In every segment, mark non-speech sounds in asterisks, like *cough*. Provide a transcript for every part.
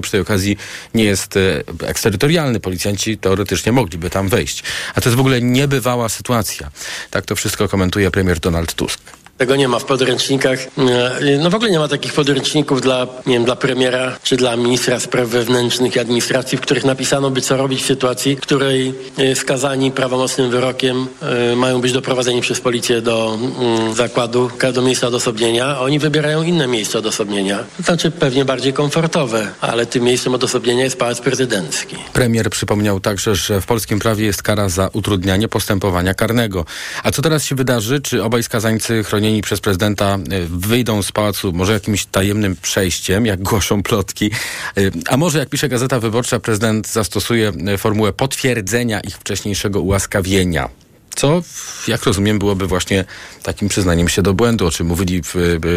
przy tej okazji nie jest e, eksterytorialny. Policjanci teoretycznie mogliby tam wejść. A to jest w ogóle niebywała sytuacja. Tak to wszystko komentuje premier Donald Tusk. Tego nie ma w podręcznikach. E, no w ogóle nie ma takich podręczników dla, nie wiem, dla premiera czy dla ministra spraw wewnętrznych i administracji, w których napisano by co robić w sytuacji, w której e, skazani prawomocnym wyrokiem e, mają być doprowadzeni przez policję do mm, zakładu, do miejsca odosobnienia, a oni wybierają inne miejsce odosobnienia. To znaczy pewnie bardziej komfortowe, ale tym miejscem odosobnienia jest pałac prezydencki. Premier przypomniał także, że w polskim prawie jest kara za utrudnianie postępowania karnego. A co teraz się wydarzy? Czy obaj skazańcy chronieni przez prezydenta e, wyjdą z pałacu może jakimś tajemnym przejściem, jak głoszą plotki, e, a może jak pisze Gazeta Wyborcza, prezydent zastosuje e, formułę potwierdzenia ich wcześniejszego ułaskawienia. Co, jak rozumiem, byłoby właśnie takim przyznaniem się do błędu, o czym mówili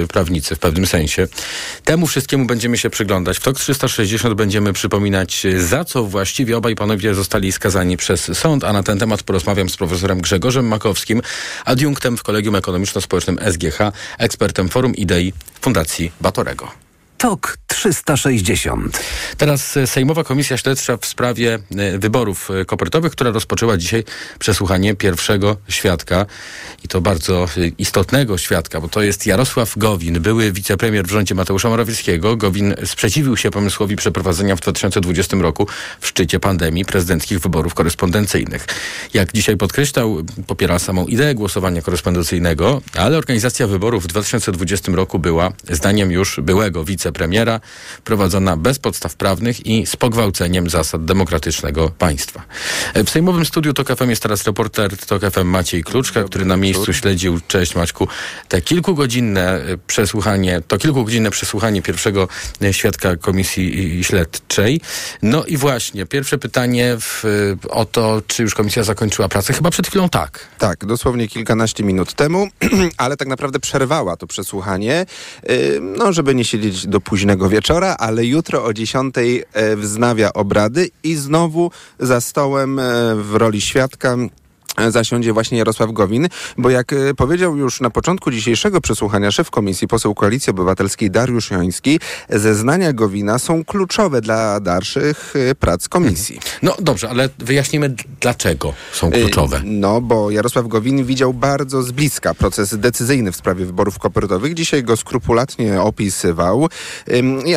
prawnicy w pewnym sensie. Temu wszystkiemu będziemy się przyglądać. W TOK 360 będziemy przypominać, za co właściwie obaj panowie zostali skazani przez sąd, a na ten temat porozmawiam z profesorem Grzegorzem Makowskim, adiunktem w Kolegium Ekonomiczno-Społecznym SGH, ekspertem Forum Idei Fundacji Batorego. TOK 360. Teraz e, Sejmowa Komisja Śledcza w sprawie e, wyborów e, kopertowych, która rozpoczęła dzisiaj przesłuchanie pierwszego świadka i to bardzo istotnego świadka, bo to jest Jarosław Gowin, były wicepremier w rządzie Mateusza Morawieckiego. Gowin sprzeciwił się pomysłowi przeprowadzenia w 2020 roku w szczycie pandemii prezydenckich wyborów korespondencyjnych. Jak dzisiaj podkreślał, popiera samą ideę głosowania korespondencyjnego, ale organizacja wyborów w 2020 roku była, zdaniem już byłego wicepremiera, premiera, prowadzona bez podstaw prawnych i z pogwałceniem zasad demokratycznego państwa. W Sejmowym Studiu TOK FM jest teraz reporter TOK FM Maciej Kluczka, który na miejscu śledził, cześć Maćku, te kilkugodzinne e, przesłuchanie, to kilkugodzinne przesłuchanie pierwszego e, świadka Komisji Śledczej. No i właśnie, pierwsze pytanie w, e, o to, czy już komisja zakończyła pracę. Chyba przed chwilą tak. Tak, dosłownie kilkanaście minut temu, *clears throat* ale tak naprawdę przerwała to przesłuchanie, no żeby nie siedzieć do późnego wieczora, ale jutro o 10 e, wznawia obrady i znowu za stołem e, w roli świadka zasiądzie właśnie Jarosław Gowin, bo jak e, powiedział już na początku dzisiejszego przesłuchania szef komisji, poseł Koalicji Obywatelskiej Dariusz Joński, zeznania Gowina są kluczowe dla dalszych e, prac komisji. No dobrze, ale wyjaśnijmy dlaczego są kluczowe. No, bo Jarosław Gowin widział bardzo z bliska proces decyzyjny w sprawie wyborów kopertowych. Dzisiaj go skrupulatnie opisywał.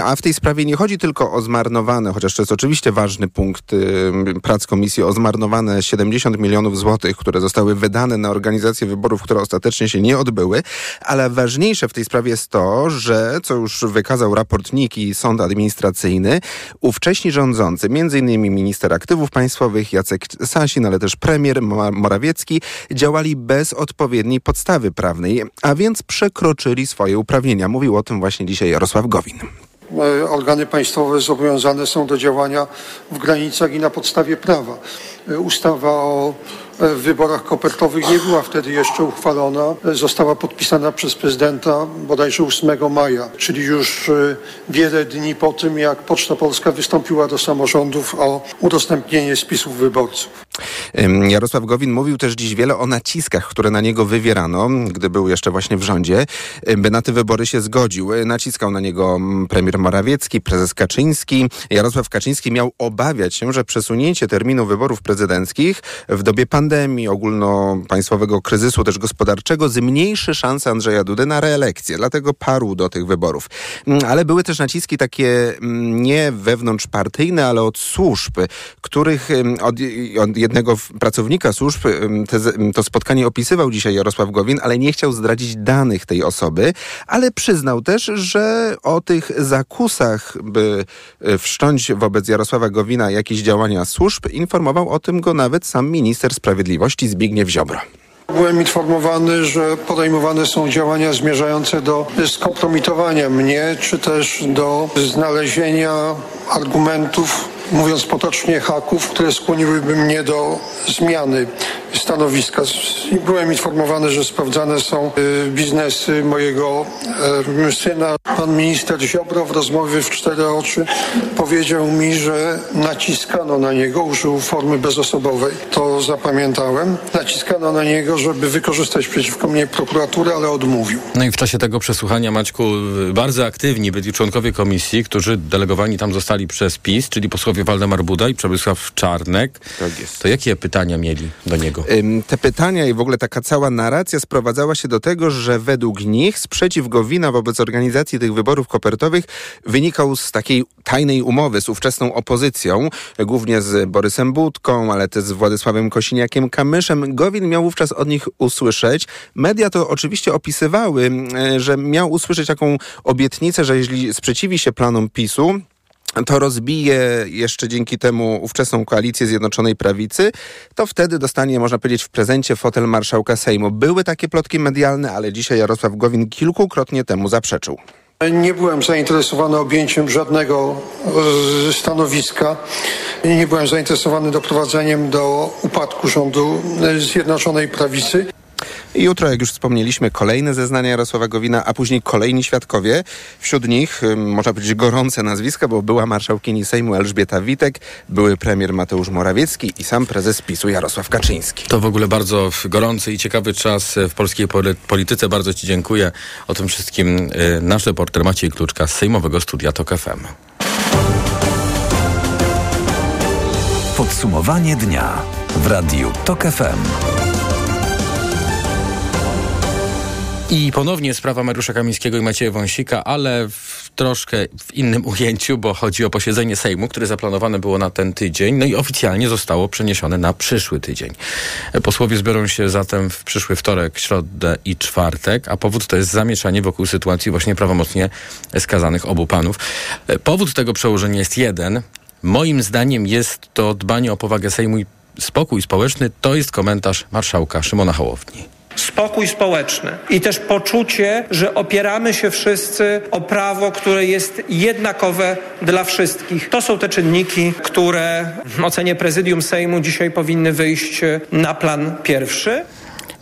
A w tej sprawie nie chodzi tylko o zmarnowane, chociaż to jest oczywiście ważny punkt prac komisji, o zmarnowane 70 milionów złotych które zostały wydane na organizację wyborów, które ostatecznie się nie odbyły, ale ważniejsze w tej sprawie jest to, że, co już wykazał raport i Sąd Administracyjny, ówcześni rządzący, m.in. minister aktywów państwowych Jacek Sasin, ale też premier Morawiecki, działali bez odpowiedniej podstawy prawnej, a więc przekroczyli swoje uprawnienia. Mówił o tym właśnie dzisiaj Jarosław Gowin. E, organy państwowe zobowiązane są do działania w granicach i na podstawie prawa. E, ustawa o e, wyborach kopertowych nie była wtedy jeszcze uchwalona. Została podpisana przez prezydenta bodajże 8 maja, czyli już wiele dni po tym, jak Poczta Polska wystąpiła do samorządów o udostępnienie spisów wyborców. Jarosław Gowin mówił też dziś wiele o naciskach, które na niego wywierano, gdy był jeszcze właśnie w rządzie, by na te wybory się zgodził. Naciskał na niego premier Morawiecki, prezes Kaczyński. Jarosław Kaczyński miał obawiać się, że przesunięcie terminu wyborów prezydenckich w dobie pandemii, ogólnopaństwowego kryzysu też gospodarczego zmniejszy szanse Andrzeja Dudy na reelekcję. Dlatego parł do tych wyborów. Ale były też naciski takie nie wewnątrzpartyjne, ale od służb, których od, od jednego pracownika służb te, to spotkanie opisywał dzisiaj Jarosław Gowin, ale nie chciał zdradzić danych tej osoby, ale przyznał też, że o tych zakusach, by e, wszcząć wobec Jarosława Gowina jakieś działania służb, informował o tym go nawet sam minister sprawiedliwości Zbigniew Ziobro. Byłem informowany, że podejmowane są działania zmierzające do skompromitowania mnie, czy też do znalezienia argumentów mówiąc potocznie, haków, które skłoniłyby mnie do zmiany stanowiska. Byłem informowany, że sprawdzane są biznesy mojego syna. Pan minister Ziobro w rozmowie w cztery oczy powiedział mi, że naciskano na niego, użył formy bezosobowej. To zapamiętałem. Naciskano na niego, żeby wykorzystać przeciwko mnie prokuraturę, ale odmówił. No i w czasie tego przesłuchania, Maćku, bardzo aktywni byli członkowie komisji, którzy delegowani tam zostali przez PiS, czyli posłowie Waldemar Buda i Przemysław Czarnek. Tak jest. To jakie pytania mieli do niego? Te pytania i w ogóle taka cała narracja sprowadzała się do tego, że według nich sprzeciw Gowina wobec organizacji tych wyborów kopertowych wynikał z takiej tajnej umowy z ówczesną opozycją, głównie z Borysem Budką, ale też z Władysławem Kosiniakiem-Kamyszem. Gowin miał wówczas od nich usłyszeć. Media to oczywiście opisywały, że miał usłyszeć taką obietnicę, że jeśli sprzeciwi się planom PiSu, to rozbije jeszcze dzięki temu ówczesną koalicję Zjednoczonej Prawicy, to wtedy dostanie, można powiedzieć, w prezencie fotel marszałka Sejmu. Były takie plotki medialne, ale dzisiaj Jarosław Gowin kilkukrotnie temu zaprzeczył. Nie byłem zainteresowany objęciem żadnego stanowiska. Nie byłem zainteresowany doprowadzeniem do upadku rządu Zjednoczonej Prawicy. I jutro, jak już wspomnieliśmy, kolejne zeznania Jarosława Gowina, a później kolejni świadkowie. Wśród nich, można powiedzieć, gorące nazwiska, bo była marszałkini Sejmu Elżbieta Witek, były premier Mateusz Morawiecki i sam prezes PiSu Jarosław Kaczyński. To w ogóle bardzo gorący i ciekawy czas w polskiej polityce. Bardzo Ci dziękuję. O tym wszystkim nasz reporter Maciej Kluczka z Sejmowego Studia TOK FM. Podsumowanie dnia w Radiu TOK FM. I ponownie sprawa Mariusza Kamińskiego i Macieja Wąsika, ale w troszkę w innym *laughs* ujęciu, bo chodzi o posiedzenie Sejmu, które zaplanowane było na ten tydzień, no i oficjalnie zostało przeniesione na przyszły tydzień. Posłowie zbiorą się zatem w przyszły wtorek, środę i czwartek, a powód to jest zamieszanie wokół sytuacji właśnie prawomocnie skazanych obu panów. Powód tego przełożenia jest jeden. Moim zdaniem jest to dbanie o powagę Sejmu i spokój społeczny. To jest komentarz marszałka Szymona Hołowni spokój społeczny i też poczucie, że opieramy się wszyscy o prawo, które jest jednakowe dla wszystkich. To są te czynniki, które w ocenie prezydium Sejmu dzisiaj powinny wyjść na plan pierwszy.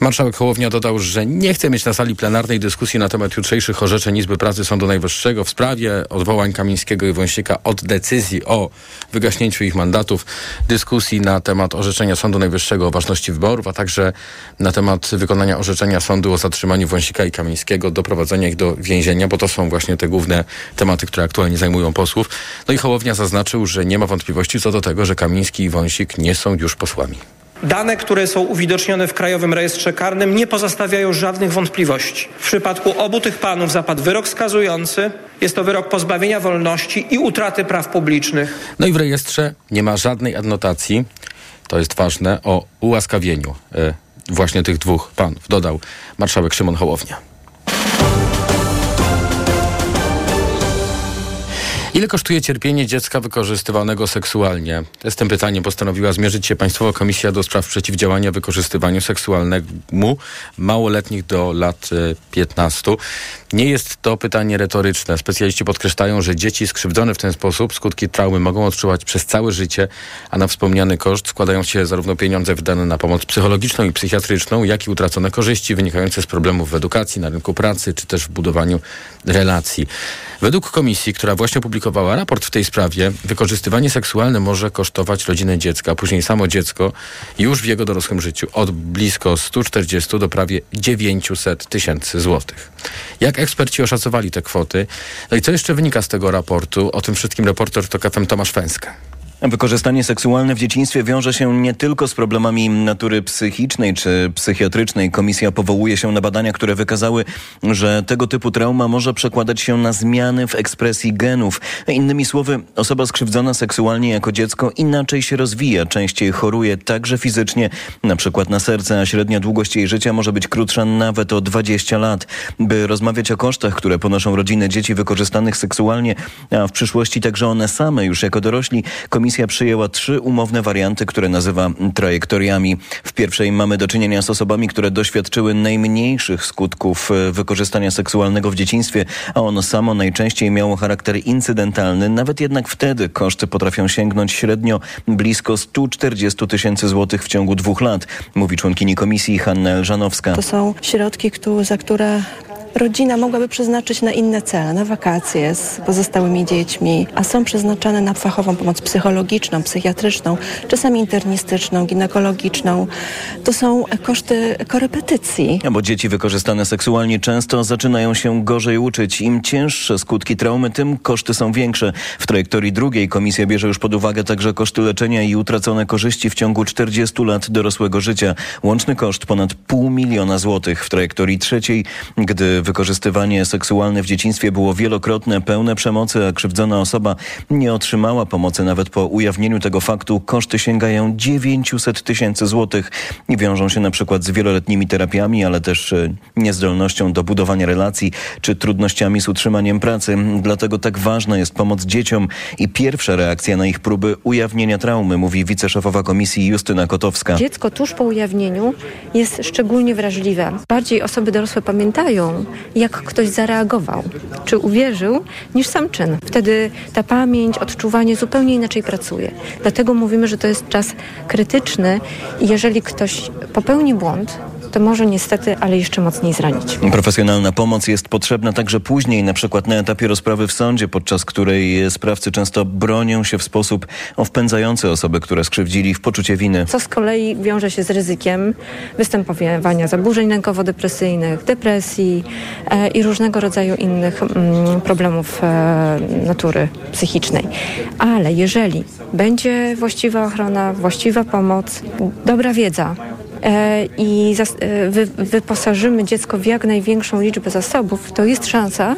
Marszałek Hołownia dodał, że nie chce mieć na sali plenarnej dyskusji na temat jutrzejszych orzeczeń Izby Pracy Sądu Najwyższego w sprawie odwołań Kamińskiego i Wąsika od decyzji o wygaśnięciu ich mandatów, dyskusji na temat orzeczenia Sądu Najwyższego o ważności wyborów, a także na temat wykonania orzeczenia sądu o zatrzymaniu Wąsika i Kamińskiego, doprowadzenia ich do więzienia, bo to są właśnie te główne tematy, które aktualnie zajmują posłów. No i Hołownia zaznaczył, że nie ma wątpliwości co do tego, że Kamiński i Wąsik nie są już posłami. Dane, które są uwidocznione w Krajowym Rejestrze Karnym nie pozostawiają żadnych wątpliwości. W przypadku obu tych panów zapadł wyrok skazujący. Jest to wyrok pozbawienia wolności i utraty praw publicznych. No i w rejestrze nie ma żadnej adnotacji, to jest ważne, o ułaskawieniu y, właśnie tych dwóch panów, dodał marszałek Szymon Hołownia. Ile kosztuje cierpienie dziecka wykorzystywanego seksualnie? Z tym pytaniem postanowiła zmierzyć się Państwowa Komisja do Spraw Przeciwdziałania Wykorzystywaniu Seksualnemu małoletnich do lat 15. E, Nie jest to pytanie retoryczne. Specjaliści podkreślają, że dzieci skrzywdzone w ten sposób skutki traumy mogą odczuwać przez całe życie, a na wspomniany koszt składają się zarówno pieniądze wydane na pomoc psychologiczną i psychiatryczną, jak i utracone korzyści wynikające z problemów w edukacji, na rynku pracy, czy też w budowaniu relacji. Według komisji, która właśnie opublikowała raport w tej sprawie, wykorzystywanie seksualne może kosztować rodzinę dziecka, a później samo dziecko już w jego dorosłym życiu od blisko 140 do prawie 900 tysięcy złotych. Jak eksperci oszacowali te kwoty? No i co jeszcze wynika z tego raportu? O tym wszystkim reporter to FM Tomasz Fęska. Wykorzystanie seksualne w dzieciństwie wiąże się nie tylko z problemami natury psychicznej czy psychiatrycznej. Komisja powołuje się na badania, które wykazały, że tego typu trauma może przekładać się na zmiany w ekspresji genów. Innymi słowy, osoba skrzywdzona seksualnie jako dziecko inaczej się rozwija, częściej choruje także fizycznie, na przykład na serce, a średnia długość jej życia może być krótsza nawet o 20 lat. By rozmawiać o kosztach, które ponoszą rodziny dzieci wykorzystanych seksualnie, a w przyszłości także one same już jako dorośli, komisja komisja przyjęła trzy umowne warianty, które nazywa trajektoriami. W pierwszej mamy do czynienia z osobami, które doświadczyły najmniejszych skutków e, wykorzystania seksualnego w dzieciństwie, a ono samo najczęściej miało charakter incydentalny. Nawet jednak wtedy koszty potrafią sięgnąć średnio blisko 140 tysięcy złotych w ciągu dwóch lat, mówi członkini komisji Hanna Elżanowska. To są środki, za które rodzina mogłaby przeznaczyć na inne cele, na wakacje z pozostałymi dziećmi, a są przeznaczane na fachową pomoc psychologiczną, psychiatryczną, czasami internistyczną, ginekologiczną. To są koszty korepetycji. Bo dzieci wykorzystane seksualnie często zaczynają się gorzej uczyć. Im cięższe skutki traumy, tym koszty są większe. W trajektorii drugiej komisja bierze już pod uwagę także koszty leczenia i utracone korzyści w ciągu 40 lat dorosłego życia. Łączny koszt ponad pół miliona złotych. W trajektorii trzeciej, gdy wykorzystywanie seksualne w dzieciństwie było wielokrotne, pełne przemocy, a krzywdzona osoba nie otrzymała pomocy nawet po ujawnieniu tego faktu. Koszty sięgają 900 tysięcy złotych i wiążą się na przykład z wieloletnimi terapiami, ale też e, niezdolnością do budowania relacji czy trudnościami z utrzymaniem pracy. Dlatego tak ważna jest pomoc dzieciom i pierwsza reakcja na ich próby ujawnienia traumy, mówi wiceszefowa komisji Justyna Kotowska. Dziecko tuż po ujawnieniu jest szczególnie wrażliwe. Bardziej osoby dorosłe pamiętają, jak ktoś zareagował, czy uwierzył, niż sam czyn. Wtedy ta pamięć, odczuwanie zupełnie inaczej pracuje. Dlatego mówimy, że to jest czas krytyczny i jeżeli ktoś popełni błąd, to może niestety, ale jeszcze mocniej zranić. Profesjonalna pomoc jest potrzebna także później, na przykład na etapie rozprawy w sądzie, podczas której sprawcy często bronią się w sposób wpędzający osoby, które skrzywdzili w poczucie winy. Co z kolei wiąże się z ryzykiem występowania zaburzeń lękowo-depresyjnych, depresji e, i różnego rodzaju innych mm, problemów e, natury psychicznej. Ale jeżeli będzie właściwa ochrona, właściwa pomoc, dobra wiedza, i e, wyposażymy dziecko w jak największą liczbę zasobów, to jest szansa,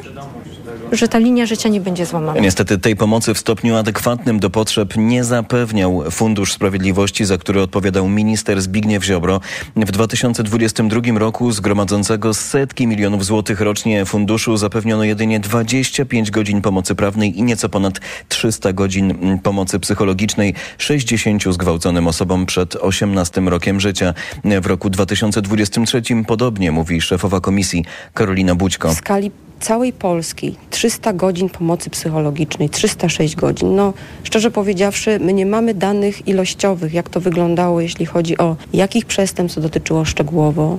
że ta linia życia nie będzie złamana. Niestety tej pomocy w stopniu adekwatnym do potrzeb nie zapewniał Fundusz Sprawiedliwości, za który odpowiadał minister Zbigniew Ziobro. W 2022 roku zgromadzącego setki milionów złotych rocznie funduszu zapewniono jedynie 25 godzin pomocy prawnej i nieco ponad 300 godzin pomocy psychologicznej 60 zgwałconym osobom przed 18 rokiem życia. W roku 2023 podobnie mówi szefowa komisji Karolina Bućko. W skali całej Polski 300 godzin pomocy psychologicznej, 306 godzin. No, szczerze powiedziawszy, my nie mamy danych ilościowych, jak to wyglądało, jeśli chodzi o jakich przestępstw dotyczyło szczegółowo.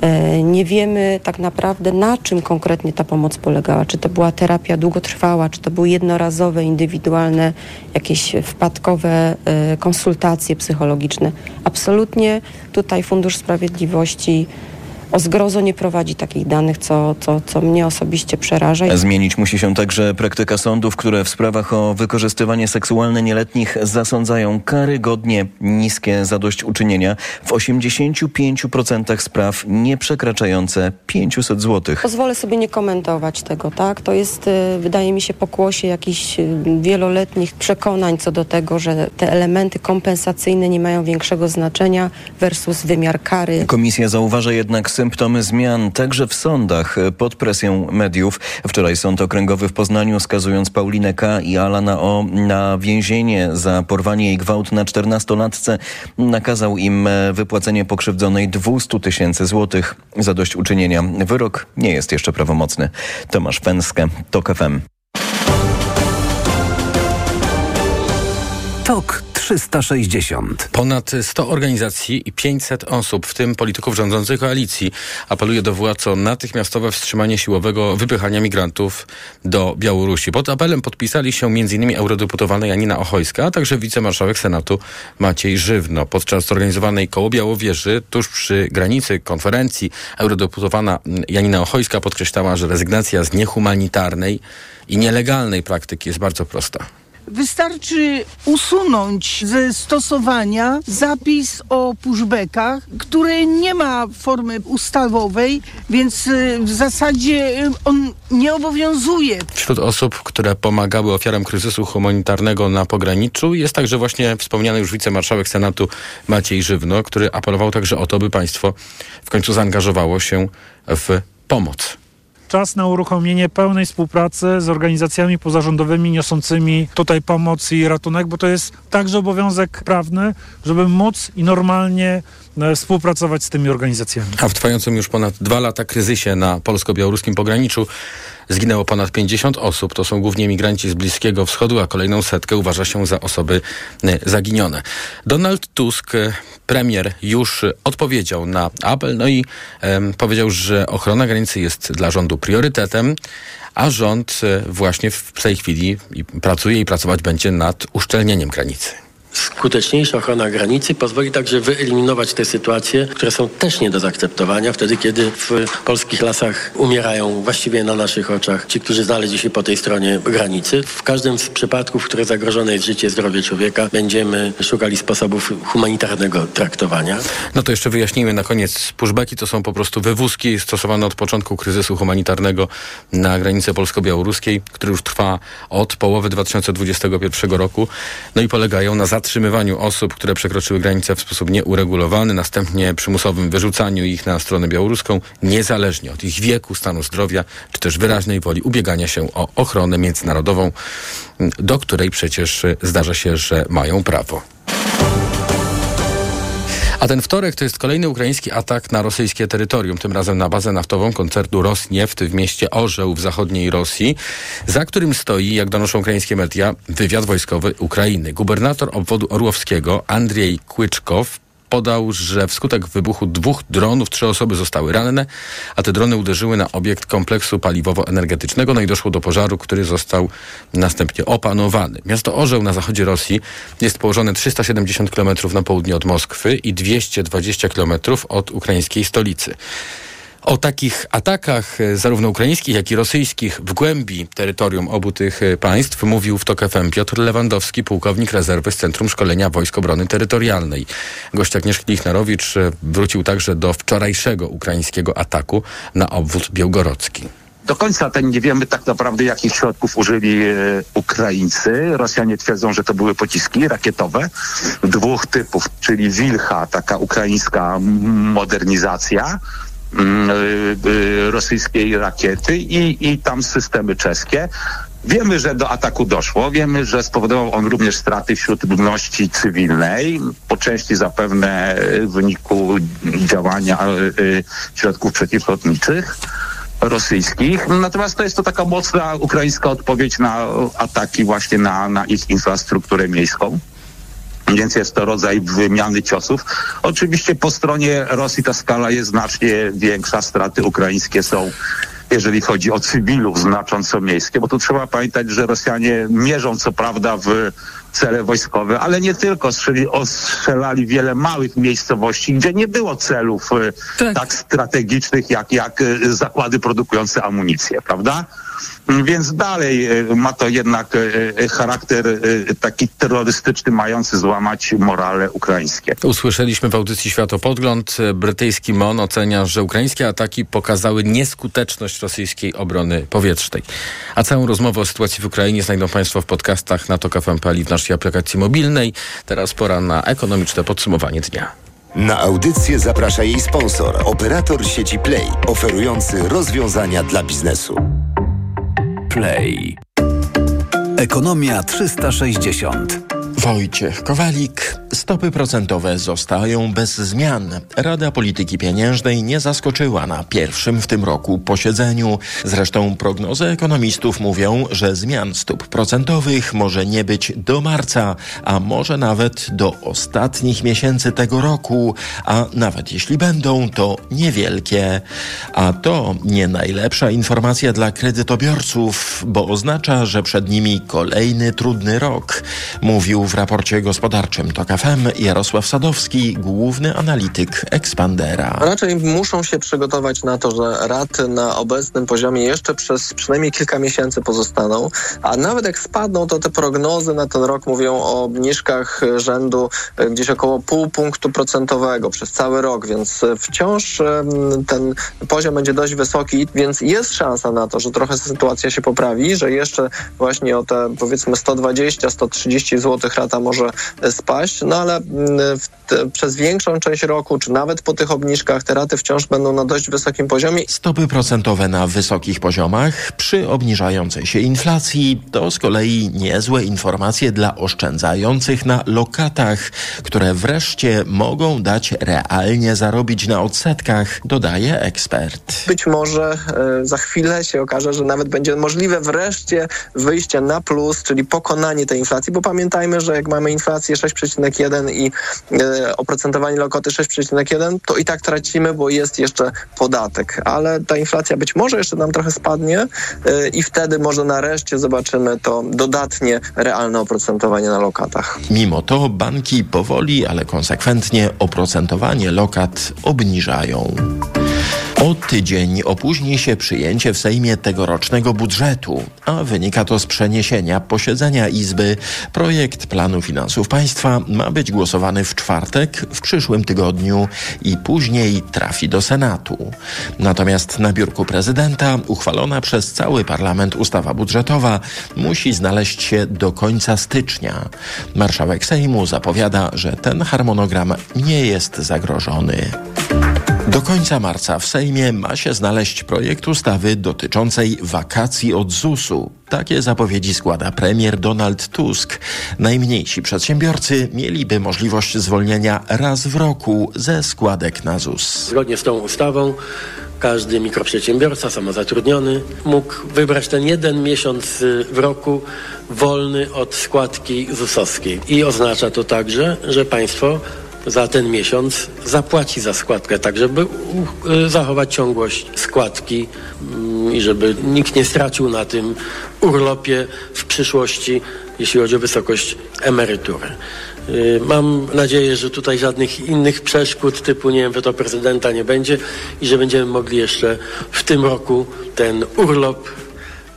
E, nie wiemy tak naprawdę, na czym konkretnie ta pomoc polegała. Czy to była terapia długotrwała, czy to były jednorazowe, indywidualne, jakieś wpadkowe e, konsultacje psychologiczne. Absolutnie tutaj Fundusz Sprawiedliwości o zgrozo nie prowadzi takich danych, co, co, co mnie osobiście przeraża. Zmienić musi się także praktyka sądów, które w sprawach o wykorzystywanie seksualne nieletnich zasądzają karygodnie niskie zadośćuczynienia w 85% spraw nie przekraczające 500 zł. Pozwolę sobie nie komentować tego, tak? To jest, y, wydaje mi się, pokłosie jakichś y, wieloletnich przekonań co do tego, że te elementy kompensacyjne nie mają większego znaczenia versus wymiar kary. Komisja zauważa jednak symptomy zmian także w sądach pod presją mediów. Wczoraj Sąd Okręgowy w Poznaniu skazując Paulinę K. i Alana O. na więzienie za porwanie i gwałt na 14-latce nakazał im wypłacenie pokrzywdzonej 200 tysięcy złotych za dość uczynienia. Wyrok nie jest jeszcze prawomocny. Tomasz Pęskę, TOK FM. TOK 360. Ponad 100 organizacji i 500 osób, w tym polityków rządzącej koalicji, apeluje do władz o natychmiastowe wstrzymanie siłowego wypychania migrantów do Białorusi. Pod apelem podpisali się m.in. eurodeputowana Janina Ochojska, a także wicemarszałek Senatu Maciej Żywno. Podczas zorganizowanej koło Białowieży, tuż przy granicy konferencji, eurodeputowana Janina Ochojska podkreślała, że rezygnacja z niehumanitarnej i nielegalnej praktyki jest bardzo prosta. Wystarczy usunąć ze stosowania zapis o pushbackach, który nie ma formy ustawowej, więc y, w zasadzie y, on nie obowiązuje. Wśród osób, które pomagały ofiarom kryzysu humanitarnego na pograniczu jest także właśnie wspomniany już wicemarszałek Senatu Maciej Żywno, który apelował także o to, by państwo w końcu zaangażowało się w pomoc. Czas na uruchomienie pełnej współpracy z organizacjami pozarządowymi niosącymi tutaj pomoc i ratunek, bo to jest także obowiązek prawny, żeby móc i normalnie współpracować z tymi organizacjami. A w trwającym już ponad dwa lata kryzysie na polsko-białoruskim pograniczu zginęło ponad 50 osób. To są głównie migranci z Bliskiego Wschodu, a kolejną setkę uważa się za osoby e, zaginione. Donald Tusk, e, premier, już odpowiedział na apel, no i powiedział, że ochrona granicy jest dla rządu priorytetem, a rząd e, właśnie w tej chwili pracuje i pracować będzie nad uszczelnieniem granicy skuteczniejsza ochrona granicy pozwoli także wyeliminować te sytuacje, które są też nie do zaakceptowania, wtedy kiedy w polskich lasach umierają właściwie na naszych oczach ci, którzy znaleźli się po tej stronie granicy. W każdym z przypadków, w których zagrożone jest życie, zdrowie człowieka, będziemy szukali sposobów humanitarnego traktowania. No to jeszcze wyjaśnijmy na koniec. Pushbacki to są po prostu wywózki stosowane od początku kryzysu humanitarnego na granicy polsko-białoruskiej, który już trwa od połowy 2021 roku. No i polegają na zatrzymywaniu osób, które przekroczyły granicę w sposób nieuregulowany, następnie przymusowym wyrzucaniu ich na stronę białoruską, niezależnie od ich wieku, stanu zdrowia, czy też wyraźnej woli ubiegania się o ochronę międzynarodową, do której przecież zdarza się, że mają prawo. A ten wtorek to jest kolejny ukraiński atak na rosyjskie terytorium, tym razem na bazę naftową koncernu Rosnieft w mieście Orzeł w zachodniej Rosji, za którym stoi, jak donoszą ukraińskie media, wywiad wojskowy Ukrainy. Gubernator obwodu orłowskiego Andrzej Kłyczkow podał, że wskutek wybuchu dwóch dronów trzy osoby zostały ranne, a te drony uderzyły na obiekt kompleksu paliwowo-energetycznego, no i doszło do pożaru, który został następnie opanowany. Miasto Orzeł na zachodzie Rosji jest położone 370 km na południe od Moskwy i 220 km od ukraińskiej stolicy. O takich atakach, e, zarówno ukraińskich, jak i rosyjskich, w głębi terytorium obu tych e, państw mówił w TOK FM Piotr Lewandowski, pułkownik rezerwy z Centrum Szkolenia Wojsk Obrony Terytorialnej. Gość Agnieszki Lichnerowicz e, wrócił także do wczorajszego ukraińskiego ataku na obwód białgorodzki. Do końca ten nie wiemy tak naprawdę, jakich środków użyli Ukraińcy. Rosjanie twierdzą, że to były pociski rakietowe dwóch typów, czyli Wilcha, taka ukraińska modernizacja rosyjskiej rakiety i, i tam systemy czeskie. Wiemy, że do ataku doszło. Wiemy, że spowodował on również straty wśród ludności cywilnej, po części zapewne w wyniku działania środków przeciwlotniczych rosyjskich. Natomiast to jest to taka mocna ukraińska odpowiedź na ataki właśnie na, na ich infrastrukturę miejską więc jest to rodzaj wymiany ciosów. Oczywiście po stronie Rosji ta skala jest znacznie większa, straty ukraińskie są jeżeli chodzi o cywilów znacząco miejskie, bo tu trzeba pamiętać, że Rosjanie mierzą co prawda w cele wojskowe, ale nie tylko. Strzeli, ostrzelali wiele małych miejscowości, gdzie nie było celów e, tak, tak strategicznych jak, jak e, zakłady produkujące amunicję, prawda? Więc dalej e, ma to jednak charakter taki terrorystyczny, mający złamać morale ukraińskie. Usłyszeliśmy w audycji Światopodgląd. Brytyjski MON ocenia, że ukraińskie ataki pokazały nieskuteczność rosyjskiej obrony powietrznej. A całą rozmowę o sytuacji w Ukrainie znajdą Państwo w podcastach na TOK FM i w naszej aplikacji mobilnej. Teraz pora na ekonomiczne podsumowanie dnia. Na audycję zaprasza jej sponsor, operator sieci Play, oferujący rozwiązania dla biznesu. Play. Ekonomia 360. Wojciech Kowalik. Stopy procentowe zostają bez zmian. Rada Polityki Pieniężnej nie zaskoczyła na pierwszym w tym roku posiedzeniu. Zresztą prognozy ekonomistów mówią, że zmian stóp procentowych może nie być do marca, a może nawet do ostatnich miesięcy tego roku, a nawet jeśli będą, to niewielkie. A to nie najlepsza informacja dla kredytobiorców, bo oznacza, że przed nimi kolejny trudny rok, mówił w raporcie gospodarczym TOK FM Jarosław Sadowski, główny analityk Expandera. Raczej muszą się przygotować na to, że raty na obecnym poziomie jeszcze przez przynajmniej kilka miesięcy pozostaną, a nawet jak spadną, to te prognozy na ten rok mówią o obniżkach rzędu e, gdzieś około pół punktu procentowego przez cały rok, więc wciąż ten poziom będzie dość wysoki, więc jest szansa na to, że trochę sytuacja się poprawi, że jeszcze właśnie o te powiedzmy 120-130 zł świata może spaść, no ale te, przez większą część roku, czy nawet po tych obniżkach, te raty wciąż będą na dość wysokim poziomie. Stopy procentowe na wysokich poziomach przy obniżającej się inflacji to z kolei niezłe informacje dla oszczędzających na lokatach, które wreszcie mogą dać realnie zarobić na odsetkach, dodaje ekspert. Być może e, za chwilę się okaże, że nawet będzie możliwe wreszcie wyjście na plus, czyli pokonanie tej inflacji, bo pamiętajmy, że jak mamy inflację 6,1 i e, oprocentowanie lokaty 6,1, to i tak tracimy, bo jest jeszcze podatek, ale ta inflacja być może jeszcze nam trochę spadnie e, i wtedy może nareszcie zobaczymy to dodatnie realne oprocentowanie na lokatach. Mimo to banki powoli, ale konsekwentnie oprocentowanie lokat obniżają. O tydzień opóźni się przyjęcie w Sejmie tegorocznego budżetu, a wynika to z przeniesienia posiedzenia Izby. Projekt planu finansów państwa ma być głosowany w czwartek w przyszłym tygodniu i później trafi do Senatu. Natomiast na biurku prezydenta uchwalona przez cały parlament ustawa budżetowa musi znaleźć się do końca stycznia. Marszałek Sejmu zapowiada, że ten harmonogram nie jest zagrożony. Do końca marca w Sejmie ma się znaleźć projekt ustawy dotyczącej wakacji od ZUS-u. Takie zapowiedzi składa premier Donald Tusk. Najmniejsi przedsiębiorcy mieliby możliwość zwolnienia raz w roku ze składek na ZUS. Zgodnie z tą ustawą każdy mikroprzedsiębiorca, samozatrudniony mógł wybrać ten jeden miesiąc y, w roku wolny od składki ZUS-owskiej. I oznacza to także, że państwo za ten miesiąc zapłaci za składkę, tak żeby y, zachować ciągłość składki mm, i żeby nikt nie stracił na tym urlopie w przyszłości, jeśli chodzi o wysokość emerytury. Y, mam nadzieję, że tutaj żadnych innych przeszkód typu, nie wiem, weto prezydenta nie będzie i że będziemy mogli jeszcze w tym roku ten urlop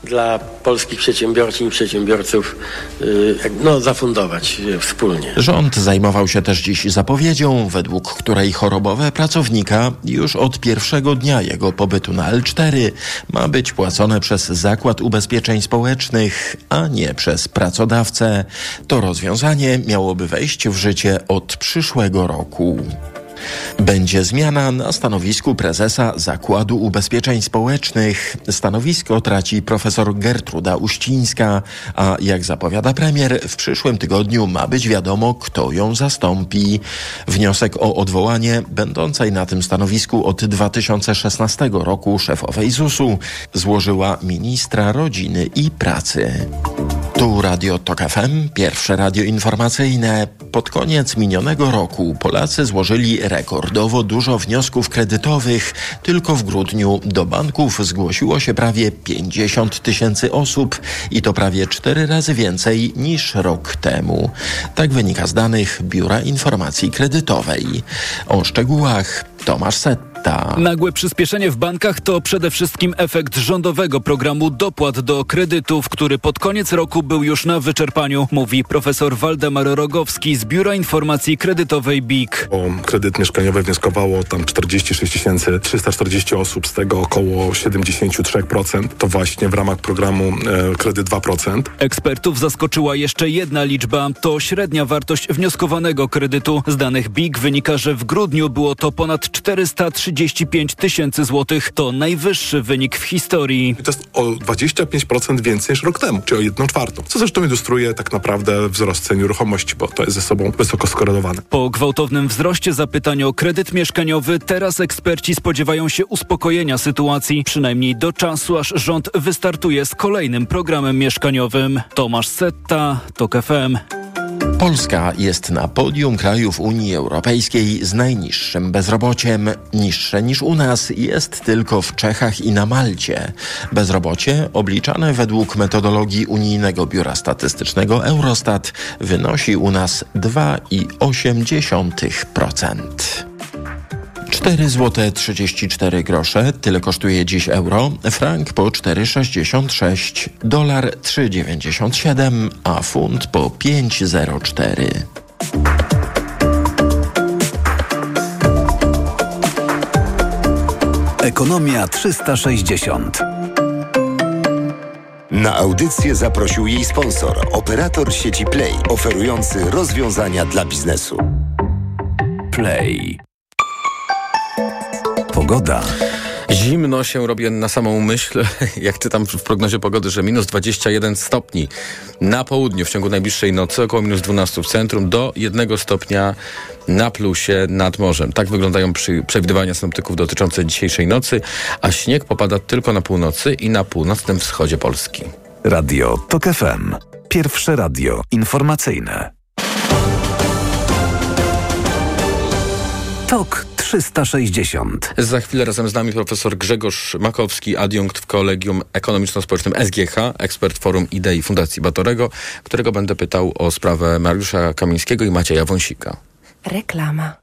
dla polskich przedsiębiorczyń i przedsiębiorców y, no, zafundować wspólnie. Rząd zajmował się też dziś zapowiedzią, według której chorobowe pracownika już od pierwszego dnia jego pobytu na L4 ma być płacone przez Zakład Ubezpieczeń Społecznych, a nie przez pracodawcę. To rozwiązanie miałoby wejść w życie od przyszłego roku. Będzie zmiana na stanowisku prezesa Zakładu Ubezpieczeń Społecznych. Stanowisko traci profesor Gertruda Uścińska, a jak zapowiada premier, w przyszłym tygodniu ma być wiadomo, kto ją zastąpi. Wniosek o odwołanie będącej na tym stanowisku od 2016 roku szefowej ZUS-u złożyła ministra rodziny i pracy. Tu Radio Tok FM, pierwsze radio informacyjne. Pod koniec minionego roku Polacy złożyli rekordowo dużo wniosków kredytowych. Tylko w grudniu do banków zgłosiło się prawie 50 tysięcy osób i to prawie cztery razy więcej niż rok temu. Tak wynika z danych Biura Informacji Kredytowej. O szczegółach Tomasz Set. Nagłe przyspieszenie w bankach to przede wszystkim efekt rządowego programu dopłat do kredytów, który pod koniec roku był już na wyczerpaniu, mówi profesor Waldemar Rogowski z Biura Informacji Kredytowej BIK. O kredyt mieszkaniowy wnioskowało tam 46 340 osób, z tego około 73% to właśnie w ramach programu e, kredyt 2%. Ekspertów zaskoczyła jeszcze jedna liczba, to średnia wartość wnioskowanego kredytu. Z danych BIK wynika, że w grudniu było to ponad 430 35 tysięcy złotych. To najwyższy wynik w historii. To jest o 25% więcej niż rok temu, czyli o 1 czwartą. Co zresztą ilustruje tak naprawdę wzrost cen nieruchomości, bo to jest ze sobą wysoko skorelowane. Po gwałtownym wzroście zapytań o kredyt mieszkaniowy teraz eksperci spodziewają się uspokojenia sytuacji, przynajmniej do czasu, aż rząd wystartuje z kolejnym programem mieszkaniowym. Tomasz Setta, TOK FM. Polska jest na podium krajów Unii Europejskiej z najniższym bezrobociem. Niższe niż u nas jest tylko w Czechach i na Malcie. Bezrobocie, obliczane według metodologii Unijnego Biura Statystycznego Eurostat, wynosi u nas 2,8%. 4 zł 34 grosze, tyle kosztuje dziś euro, frank po 4,66, dolar 3,97, a funt po 5,04. Ekonomia 360. Na audycję zaprosił jej sponsor, operator sieci Play, oferujący rozwiązania dla biznesu. Play. Pogoda. Zimno się robi na samą myśl, *laughs* jak czytam w prognozie pogody, że minus 21 stopni na południu w ciągu najbliższej nocy, około minus 12 w centrum, do 1 stopnia na plusie nad morzem. Tak wyglądają przy, przewidywania synoptyków dotyczące dzisiejszej nocy, a śnieg popada tylko na północy i na północnym wschodzie Polski. Radio TOK FM. Pierwsze radio informacyjne. TOK 360. Za chwilę razem z nami profesor Grzegorz Makowski, adiunkt w Kolegium Ekonomiczno-Społecznym SGH, ekspert Forum Idei Fundacji Batorego, którego będę pytał o sprawę Mariusza Kamińskiego i Macieja Wąsika. Reklama.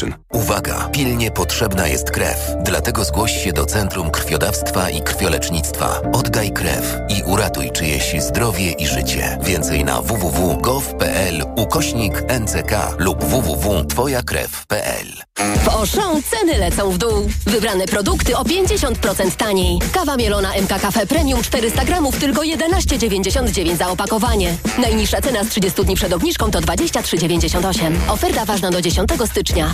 Uwaga! Pilnie potrzebna jest krew. Dlatego zgłoś się do Centrum Krwiodawstwa i Krwiolecznictwa. Oddaj krew i uratuj czyjeś zdrowie i życie. Więcej na www.gov.pl ukośnik NCK lub www.twojakrew.pl W Auchan ceny lecą w dół. Wybrane produkty o 50% taniej. Kawa mielona MK Cafe Premium 400 gramów tylko 11,99 za opakowanie. Najniższa cena z 30 dni przed obniżką to 23,98. Oferta ważna do 10 stycznia.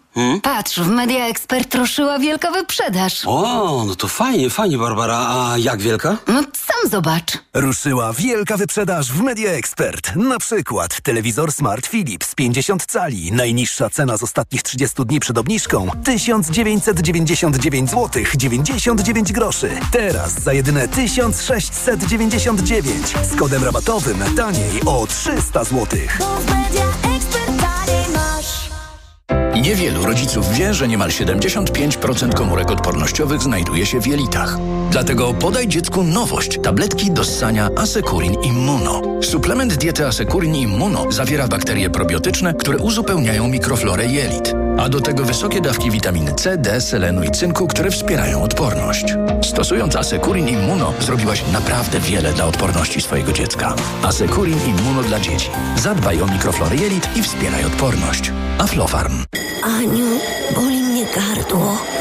patrz, w Media Expert ruszyła wielka wyprzedaż. O, no to fajnie, fajnie, Barbara. A jak wielka? No sam zobacz. Ruszyła wielka wyprzedaż w Media Expert. Na przykład telewizor Smart Philips 50 cali. Najniższa cena z ostatnich 30 dni przed obniżką 1999 zł 99 groszy. Teraz za jedyne 1699 z kodem rabatowym taniej o 300 zł. Niewielu rodziców wie, że niemal 75% komórek odpornościowych znajduje się w jelitach. Dlatego podaj dziecku nowość. Tabletki do ssania Asekurin Immuno. Suplement diety Asekurin Immuno zawiera bakterie probiotyczne, które uzupełniają mikroflorę jelit. A do tego wysokie dawki witaminy C, D, selenu i cynku, które wspierają odporność. Stosując Asekurin Immuno zrobiłaś naprawdę wiele dla odporności swojego dziecka. Asekurin Immuno dla dzieci. Zadbaj o mikroflorę jelit i wspieraj odporność. Aflofarm. Aniu, boli mnie gardło.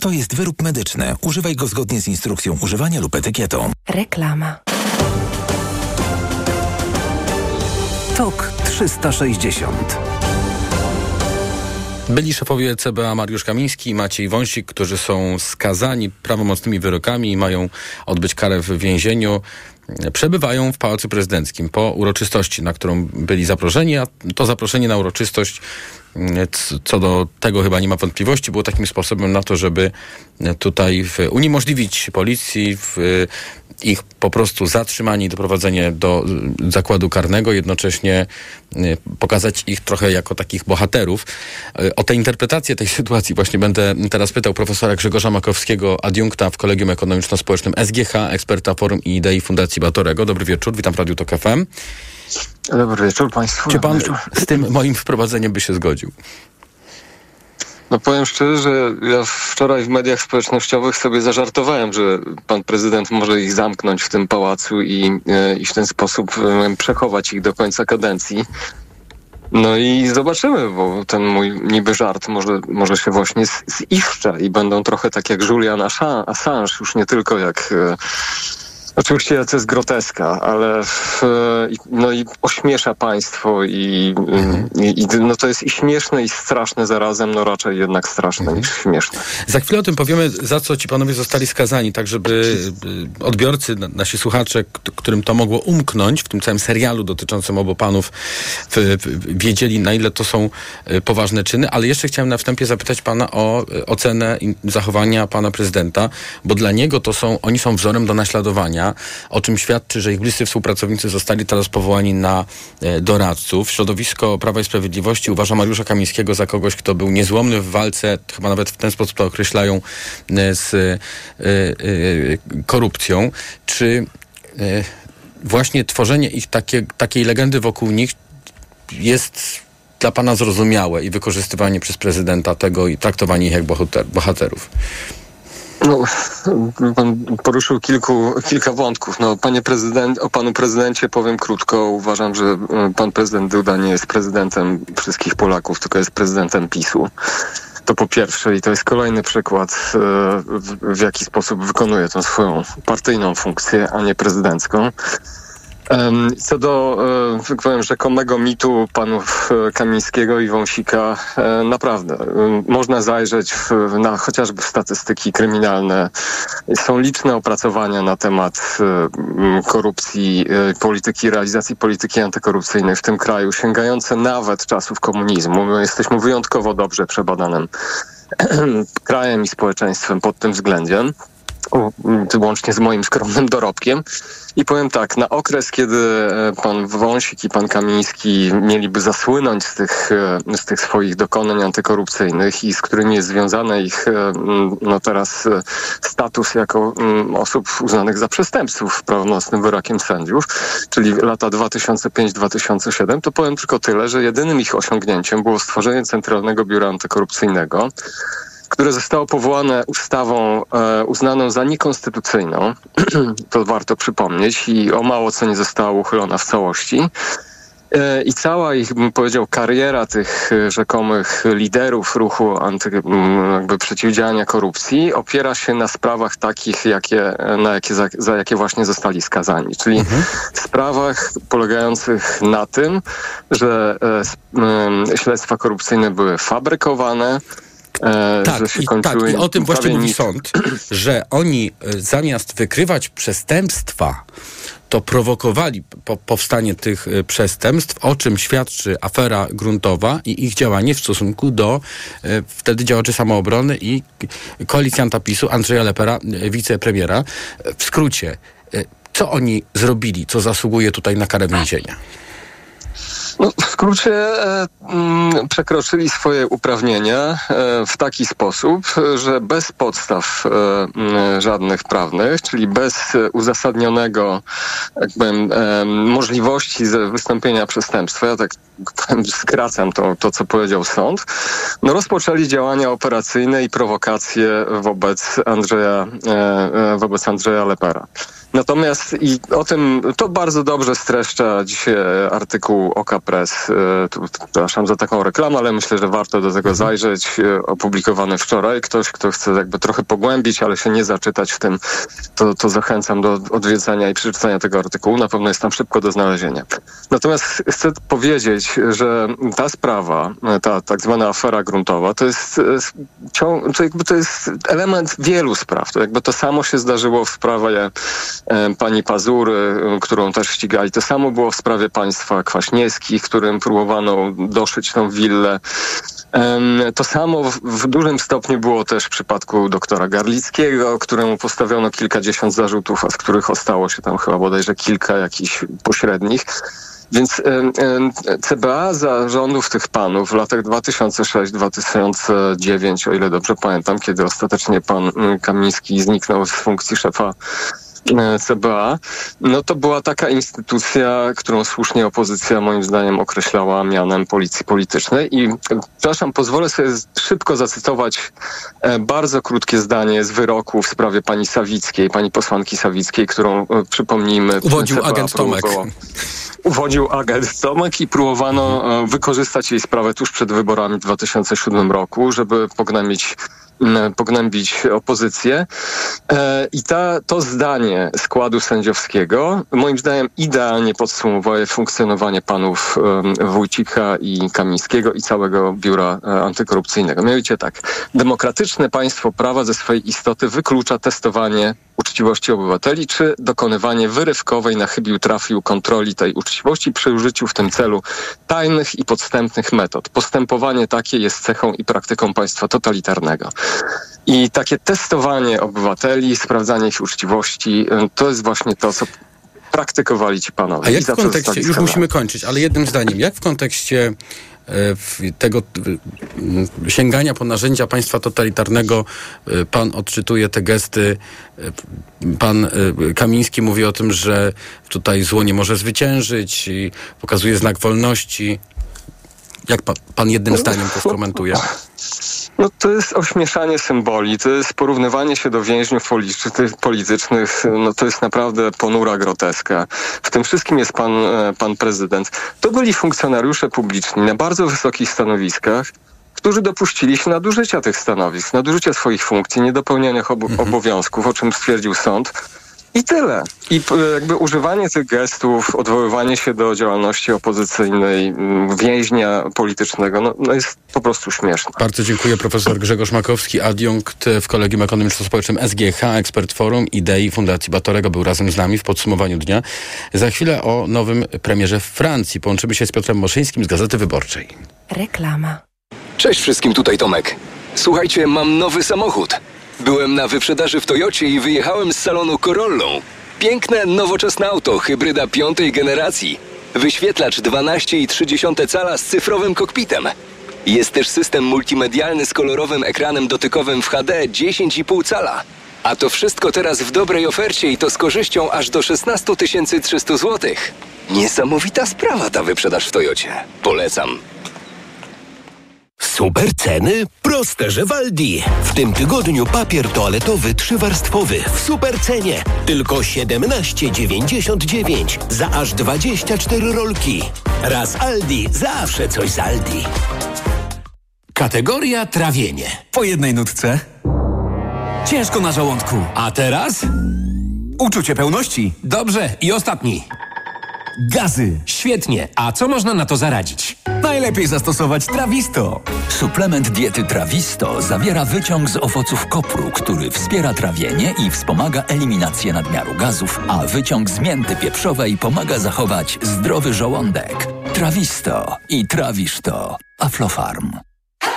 To jest wyrób medyczny. Używaj go zgodnie z instrukcją używania lub etykietą. Reklama. TOK 360 Byli szefowie CBA Mariusz Kamiński i Maciej Wąsik, którzy są skazani prawomocnymi wyrokami i mają odbyć karę w więzieniu. Przebywają w Pałacu Prezydenckim po uroczystości, na którą byli zaproszeni, a to zaproszenie na uroczystość co do tego chyba nie ma wątpliwości, było takim sposobem na to, żeby tutaj uniemożliwić policji w ich po prostu zatrzymanie i doprowadzenie do zakładu karnego, jednocześnie pokazać ich trochę jako takich bohaterów. O tę interpretację tej *laughs* sytuacji właśnie będę teraz pytał profesora Grzegorza Makowskiego, adiunkta w Kolegium Ekonomiczno-Społecznym SGH, eksperta Forum i Idei Fundacji Batorego. Dobry wieczór, witam w Radiu Tok FM. Dobry wieczór Państwu. Czy Pan z tym moim wprowadzeniem by się zgodził? No powiem szczerze, że ja wczoraj w mediach społecznościowych sobie zażartowałem, że pan prezydent może ich zamknąć w tym pałacu i, e, i w ten sposób e, przechować ich do końca kadencji. No i zobaczymy, bo ten mój niby żart może, może się właśnie ziszcza i będą trochę tak jak Julian Assange, już nie tylko jak e, Oczywiście to jest groteska, ale w, no i ośmiesza państwo i, mhm. i, i, no to jest i śmieszne i straszne zarazem, no raczej jednak straszne mhm. niż śmieszne. Za chwilę o tym powiemy, za co ci panowie zostali skazani, tak żeby y, odbiorcy, nasi słuchacze, którym to mogło umknąć w tym całym serialu dotyczącym obu panów, wiedzieli na ile to są y, poważne czyny, ale jeszcze chciałem na wstępie zapytać pana o ocenę zachowania pana prezydenta, bo dla niego to są, oni są wzorem do naśladowania o czym świadczy, że ich bliscy współpracownicy zostali teraz powołani na e, doradców. Środowisko Prawa i Sprawiedliwości uważa Mariusza Kamińskiego za kogoś, kto był niezłomny w walce, chyba nawet w ten sposób to określają, e, z e, korupcją. Czy właśnie tworzenie ich takie, takiej legendy wokół nich jest dla pana zrozumiałe i wykorzystywanie przez prezydenta tego i traktowanie ich jak bohaterów? No, pan poruszył kilku, kilka wątków. No, panie prezydent, o panu prezydencie powiem krótko. Uważam, że e, pan prezydent Duda nie jest prezydentem wszystkich Polaków, tylko jest prezydentem PiSu. To po pierwsze i to jest kolejny przykład, e, w, jaki sposób wykonuje tę swoją partyjną funkcję, a nie prezydencką. Co do, tak powiem, rzekomego mitu panów e, Kamińskiego i Wąsika, e, naprawdę można zajrzeć w, na chociażby statystyki kryminalne. Są liczne opracowania na temat korupcji, polityki, realizacji polityki antykorupcyjnej w tym kraju, sięgające nawet czasów komunizmu. My jesteśmy wyjątkowo dobrze przebadanym *clears throat* krajem i społeczeństwem pod tym względem łącznie z moim skromnym dorobkiem. I powiem tak, na okres, kiedy e, pan Wąsik i pan Kamiński mieliby zasłynąć z tych, e, z tych swoich dokonań antykorupcyjnych i z którymi jest związany ich e, no teraz status jako osób uznanych za przestępców prawomocnym wyrokiem sędziów, czyli lata 2005-2007, to powiem tylko tyle, że jedynym ich osiągnięciem było stworzenie Centralnego Biura Antykorupcyjnego, które zostało powołane ustawą e, uznaną za niekonstytucyjną, *clears throat* to warto przypomnieć, i o mało co nie została uchylona w całości. E, I cała ich, bym powiedział, kariera tych e, rzekomych liderów ruchu anty, jakby przeciwdziałania korupcji opiera się na sprawach takich, jakie, na jakie, za, za jakie właśnie zostali skazani. Czyli mhm. sprawach polegających na tym, że e, śledztwa korupcyjne były fabrykowane, E, tak, i, tak, i o tym właśnie mówi sąd, *clears throat* że oni e, zamiast wykrywać przestępstwa, to prowokowali po, powstanie tych e, przestępstw, o czym świadczy afera gruntowa i ich działanie w stosunku do e, wtedy działaczy samoobrony i koalicjanta PiSu Andrzeja Lepera, wicepremiera. W skrócie, e, co oni zrobili, co zasługuje tutaj na karę więzienia? No, w skrócie e, mm, przekroczyli swoje uprawnienia e, w taki sposób, że bez podstaw e, mm, żadnych prawnych, czyli bez uzasadnionego powiem, e, możliwości wystąpienia przestępstwa, ja tak powiem, skracam to, to, co powiedział sąd, no, rozpoczęli działania operacyjne i prowokacje wobec Andrzeja, wobec Andrzeja Lepera. Natomiast i o tym to bardzo dobrze streszcza dzisiaj artykuł Oka Press. E, przepraszam za taką reklamę, ale myślę, że warto do tego mhm. zajrzeć. E, opublikowany wczoraj. Ktoś, kto chce jakby trochę pogłębić, ale się nie zaczytać w tym, to, to zachęcam do odwiedzenia i przeczytania tego artykułu. Na pewno jest tam szybko do znalezienia. Natomiast chcę powiedzieć, że ta sprawa, ta tak zwana afera gruntowa, to jest, e, to jakby to jest element wielu spraw. To jakby to samo się zdarzyło w sprawie pani Pazury, którą też ścigali. To samo było w sprawie państwa Kwaśniewskich, którym próbowano doszyć tą willę. To samo w, dużym stopniu było też w przypadku doktora Garlickiego, któremu postawiono kilkadziesiąt zarzutów, a z których ostało się tam chyba bodajże kilka jakichś pośrednich. Więc CBA za rządów tych panów w latach 2006-2009, o ile dobrze pamiętam, kiedy ostatecznie pan Kamiński zniknął z funkcji szefa CBA, no to była taka instytucja, którą słusznie opozycja moim zdaniem określała mianem policji politycznej i przepraszam, pozwolę sobie szybko zacytować e, bardzo krótkie zdanie z wyroku w sprawie pani Sawickiej, pani posłanki Sawickiej, którą e, przypomnijmy... Uwodził agent Tomek. Uwodził agent Tomek i próbowano wykorzystać jej sprawę tuż przed wyborami w 2007 roku, żeby pognębić pognębić opozycję. E, I ta, to zdanie składu sędziowskiego moim zdaniem idealnie podsumowuje funkcjonowanie panów Wójcika i Kamińskiego i całego biura e, antykorupcyjnego. Mianowicie tak, demokratyczne państwo prawa ze swojej istoty wyklucza testowanie uczciwości obywateli, czy dokonywanie wyrywkowej na chybił trafił kontroli tej uczciwości przy użyciu w tym celu tajnych i podstępnych metod. Postępowanie takie jest cechą i praktyką państwa totalitarnego. I takie testowanie obywateli, sprawdzanie ich uczciwości, y, to jest właśnie to, co praktykowali ci panowie. A jak w kontekście, już musimy kończyć, ale jednym zdaniem, jak w kontekście e, tego sięgania po narzędzia państwa totalitarnego e, pan odczytuje te gesty. Pan Kamiński mówi o tym, że tutaj zło nie może zwyciężyć i pokazuje znak wolności. Jak pan, pan jednym zdaniem to skomentuje? *laughs* No to jest ośmieszanie symboli, to jest porównywanie się do więźniów politycznych, no to jest naprawdę ponura groteska. W tym wszystkim jest pan, e, pan prezydent. To byli funkcjonariusze publiczni na bardzo wysokich stanowiskach, którzy dopuścili się nadużycia tych stanowisk, nadużycia swoich funkcji, niedopełniania obo mhm. obowiązków, o czym stwierdził sąd. I tyle. I jakby używanie tych gestów, odwoływanie się do działalności opozycyjnej, mm, więźnia politycznego, no, no jest po prostu śmieszne. Bardzo dziękuję. Profesor Grzegorz Makowski, adjunkt w Kolegium Ekonomiczno-Społecznym SGH, ekspert Forum Idei Fundacji Batorego, był razem z nami w podsumowaniu dnia. Za chwilę o nowym premierze w Francji. Połączymy się z Piotrem Moszyńskim z Gazety Wyborczej. Reklama. Cześć wszystkim, tutaj Tomek. Słuchajcie, mam nowy samochód. Byłem na wyprzedaży w Toyocie i wyjechałem z salonu Corollą. Piękne, nowoczesne auto, hybryda piątej generacji. Wyświetlacz 12,3 cala z cyfrowym kokpitem. Jest też system multimedialny z kolorowym ekranem dotykowym w HD 10,5 cala. A to wszystko teraz w dobrej ofercie i to z korzyścią aż do 16 300 zł. Niesamowita sprawa ta wyprzedaż w Toyocie. Polecam. Super ceny? Proste, że Waldi. W tym tygodniu papier toaletowy trzywarstwowy w super cenie. Tylko 17,99 za aż 24 rolki. Raz Aldi, zawsze coś z Aldi. Kategoria trawienie. Po jednej nutce. Ciężko na żołądku. A teraz? Uczucie pełności. Dobrze. I ostatni. Gazy. Świetnie. A co można na to zaradzić? Najlepiej zastosować Trawisto. Suplement diety Trawisto zawiera wyciąg z owoców kopru, który wspiera trawienie i wspomaga eliminację nadmiaru gazów, a wyciąg z mięty pieprzowej pomaga zachować zdrowy żołądek. Trawisto i trawisz to. Aflofarm.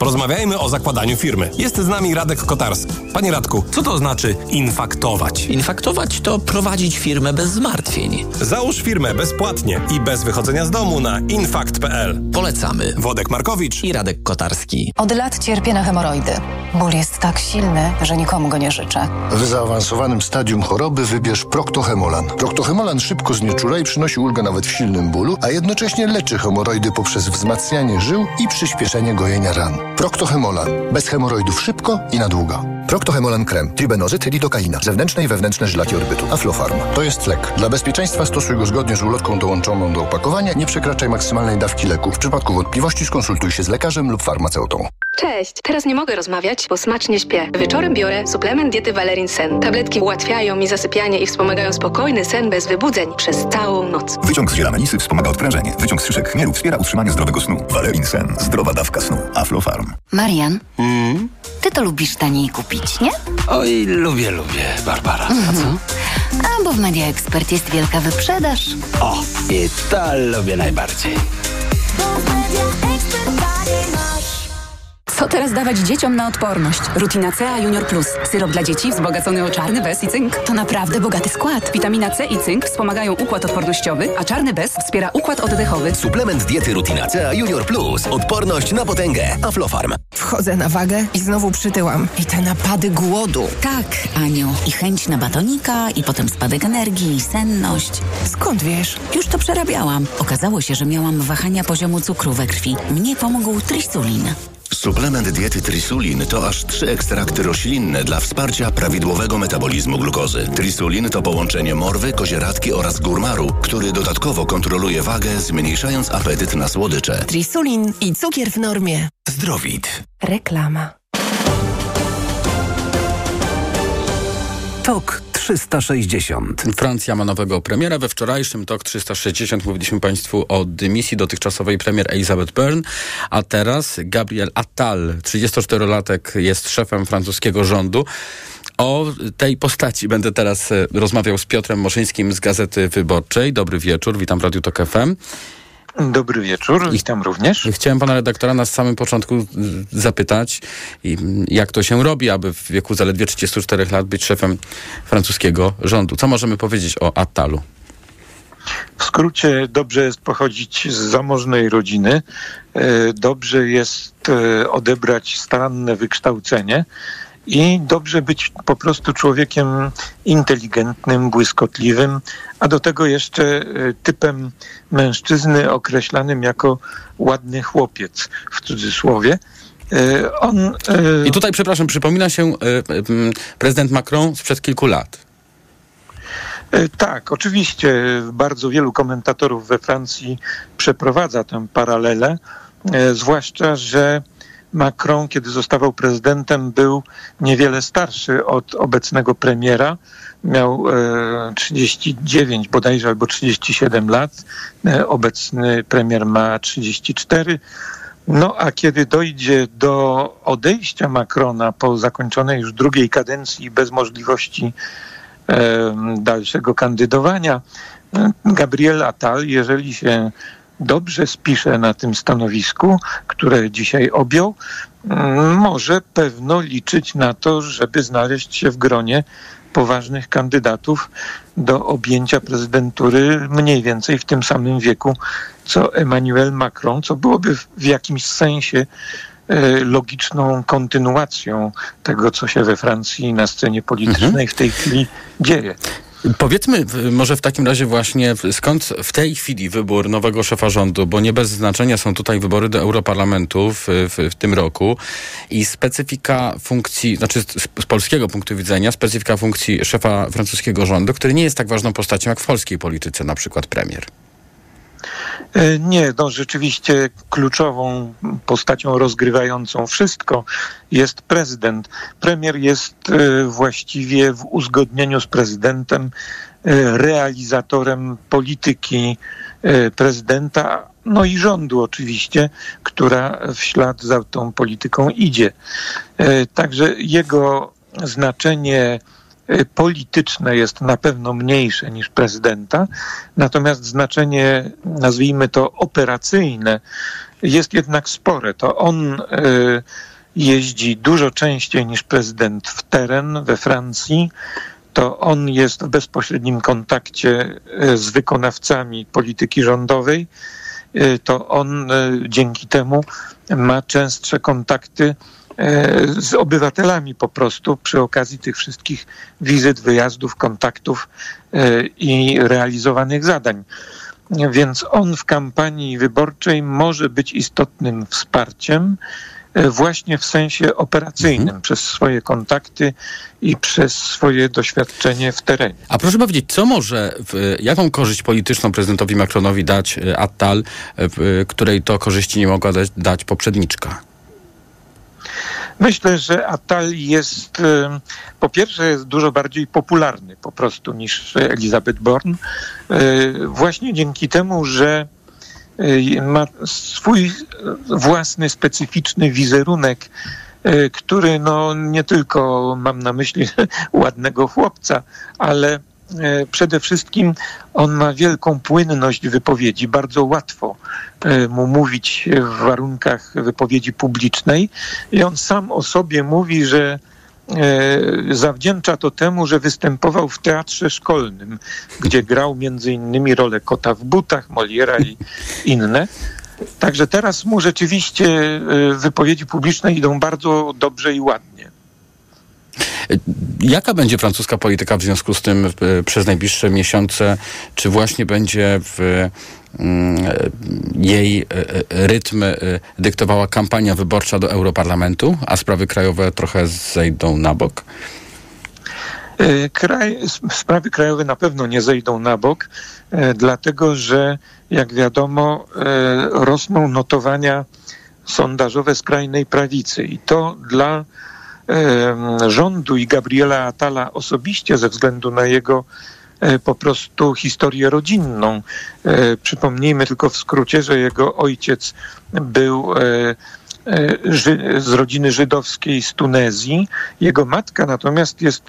Porozmawiajmy o zakładaniu firmy. Jest z nami Radek Kotarski. Panie Radku, co to znaczy infaktować? Infaktować to prowadzić firmę bez zmartwień. Załóż firmę bezpłatnie i bez wychodzenia z domu na infakt.pl. Polecamy. Wodek Markowicz i Radek Kotarski. Od lat cierpię na hemoroidy. Ból jest tak silny, że nikomu go nie życzę. W zaawansowanym stadium choroby wybierz Proctohemolan. Proctohemolan szybko znieczula i przynosi ulgę nawet w silnym bólu, a jednocześnie leczy hemoroidy poprzez wzmacnianie żył i przyspieszenie gojenia ran. Proctohemolan. Bez hemoroidów szybko i na długo. Proctohemolan krem. Tribenozyt, lidokaina. Zewnętrzne i wewnętrzne żylaki odbytu. Aflofarm. To jest lek. Dla bezpieczeństwa stosuj go zgodnie z ulotką dołączoną do opakowania. Nie przekraczaj maksymalnej dawki leku. W przypadku wątpliwości skonsultuj się z lekarzem lub farmaceutą. Cześć, teraz nie mogę rozmawiać, bo smacznie śpię. Wieczorem biorę suplement diety Valerin Sen. Tabletki ułatwiają mi zasypianie i wspomagają spokojny sen bez wybudzeń przez całą noc. Wyciąg z ziela melisy wspomaga odprężenie. Wyciąg z szyszek chmielu wspiera utrzymanie zdrowego snu. Valerin Sen. Zdrowa dawka snu. Aflofarm. Marian, ty to lubisz taniej kupić, nie? Oj, lubię, lubię, Barbara. A co? A bo w Media Expert jest wielka wyprzedaż. O, i to lubię najbardziej. Co teraz dawać dzieciom na odporność? Rutina C, Junior Plus. Syrop dla dzieci wzbogacony o czarny bez i cynk. To naprawdę bogaty skład. Witamina C i cynk wspomagają układ odpornościowy, a czarny bez wspiera układ oddechowy. Suplement diety Rutina C Junior Plus. Odporność na potęgę. Aflofarm. Wchodzę na wagę i znowu przytyłam. I te napady głodu. Tak, Aniu. I chęć na batonika, i potem spadek energii, i senność. Skąd wiesz? Już to przerabiałam. Okazało się, że miałam wahania poziomu cukru we krwi. Mnie pomógł trisulin. Suplement diety Trisulin to aż trzy ekstrakty roślinne dla wsparcia prawidłowego metabolizmu glukozy. Trisulin to połączenie morwy, kozieradki oraz górmaru, który dodatkowo kontroluje wagę, zmniejszając apetyt na słodycze. Trisulin i cukier w normie. Zdrowit. Reklama. TOK 360. Francja ma nowego premiera. We wczorajszym TOK 360 mówiliśmy Państwu o dymisji dotychczasowej premier Elizabeth Byrne, a teraz Gabriel Attal, 34-latek, jest szefem francuskiego rządu. O tej postaci będę teraz e, rozmawiał z Piotrem Moszyńskim z Gazety Wyborczej. Dobry wieczór, witam w Radiu TOK FM. Dobry wieczór, witam również. Chciałem pana redaktora na samym początku zapytać, jak to się robi, aby w wieku zaledwie 34 lat być szefem francuskiego rządu. Co możemy powiedzieć o Attalu? W skrócie, dobrze jest pochodzić z zamożnej rodziny, e, dobrze jest e, odebrać staranne wykształcenie i dobrze być po prostu człowiekiem inteligentnym, błyskotliwym, a do tego jeszcze e, typem mężczyzny określanym jako ładny chłopiec w cudzysłowie. E, On, e, I tutaj, przepraszam, przypomina się prezydent Macron sprzed kilku lat. Tak, oczywiście bardzo wielu komentatorów we Francji przeprowadza tę paralelę, zwłaszcza, że Macron, kiedy zostawał prezydentem, był niewiele starszy od obecnego premiera. Miał e, 39 bodajże albo 37 lat. E, obecny premier ma 34. No a kiedy dojdzie do odejścia Macrona po zakończonej już drugiej kadencji bez możliwości e, dalszego kandydowania, e, Gabriel Attal, jeżeli się dobrze spisze na tym stanowisku, które dzisiaj objął, mm, może pewno liczyć na to, żeby znaleźć się w gronie poważnych kandydatów do objęcia prezydentury mniej więcej w tym samym wieku co Emmanuel Macron, co byłoby w- jakimś sensie e, logiczną kontynuacją tego, co się we Francji na scenie politycznej w tej chwili dzieje. Powiedzmy może w takim razie właśnie skąd w tej chwili wybór nowego szefa rządu, bo nie bez znaczenia są tutaj wybory do Europarlamentu w, w, w tym roku i specyfika funkcji, znaczy z, z polskiego punktu widzenia, specyfika funkcji szefa francuskiego rządu, który nie jest tak ważną postacią jak w polskiej polityce, na przykład premier. E, Nie, no rzeczywiście kluczową postacią rozgrywającą wszystko jest prezydent. Premier jest e, właściwie w uzgodnieniu z prezydentem e, realizatorem polityki prezydenta, no i rządu oczywiście, która w ślad za tą polityką idzie. Także jego znaczenie polityczne jest na pewno mniejsze niż prezydenta, natomiast znaczenie, nazwijmy to operacyjne, jest jednak spore. To on e, jeździ dużo częściej niż prezydent w teren we Francji. To on jest w bezpośrednim kontakcie e, z wykonawcami polityki rządowej. To on dzięki temu ma częstsze kontakty z obywatelami po prostu przy okazji tych wszystkich wizyt, wyjazdów, kontaktów e, i realizowanych zadań. Więc on w kampanii wyborczej może być istotnym wsparciem e, właśnie w sensie operacyjnym przez swoje kontakty i przez swoje doświadczenie w terenie. A proszę powiedzieć, co może, jaką korzyść polityczną prezydentowi Macronowi dać e, Attal, e, której to korzyści nie mogła dać, dać poprzedniczka? Myślę, że Atal jest e, po pierwsze jest dużo bardziej popularny po prostu niż Elizabeth Born. E, właśnie dzięki temu, że e, ma swój własny, specyficzny wizerunek, który no nie tylko mam na myśli *laughs* ładnego chłopca, ale E, przede wszystkim on ma wielką płynność wypowiedzi, bardzo łatwo e, mu mówić w warunkach wypowiedzi publicznej i on sam o sobie mówi, że e, zawdzięcza to temu, że występował w teatrze szkolnym, gdzie grał między innymi rolę kota w butach, Moliera i inne. Także teraz mu rzeczywiście wypowiedzi publiczne idą bardzo dobrze i ładnie. Jaka będzie francuska polityka w związku z tym przez najbliższe miesiące? Czy właśnie będzie w mm, jej e, e, rytm e, dyktowała kampania wyborcza do Europarlamentu, a sprawy krajowe trochę zejdą na bok? Kraj, sprawy krajowe na pewno nie zejdą na bok, dlatego że, jak wiadomo, rosną notowania sondażowe skrajnej prawicy i to dla rządu i Gabriela Atala osobiście ze względu na jego e, po prostu historię rodzinną. E, przypomnijmy tylko w skrócie, że jego ojciec był e, z rodziny żydowskiej z Tunezji. Jego matka natomiast jest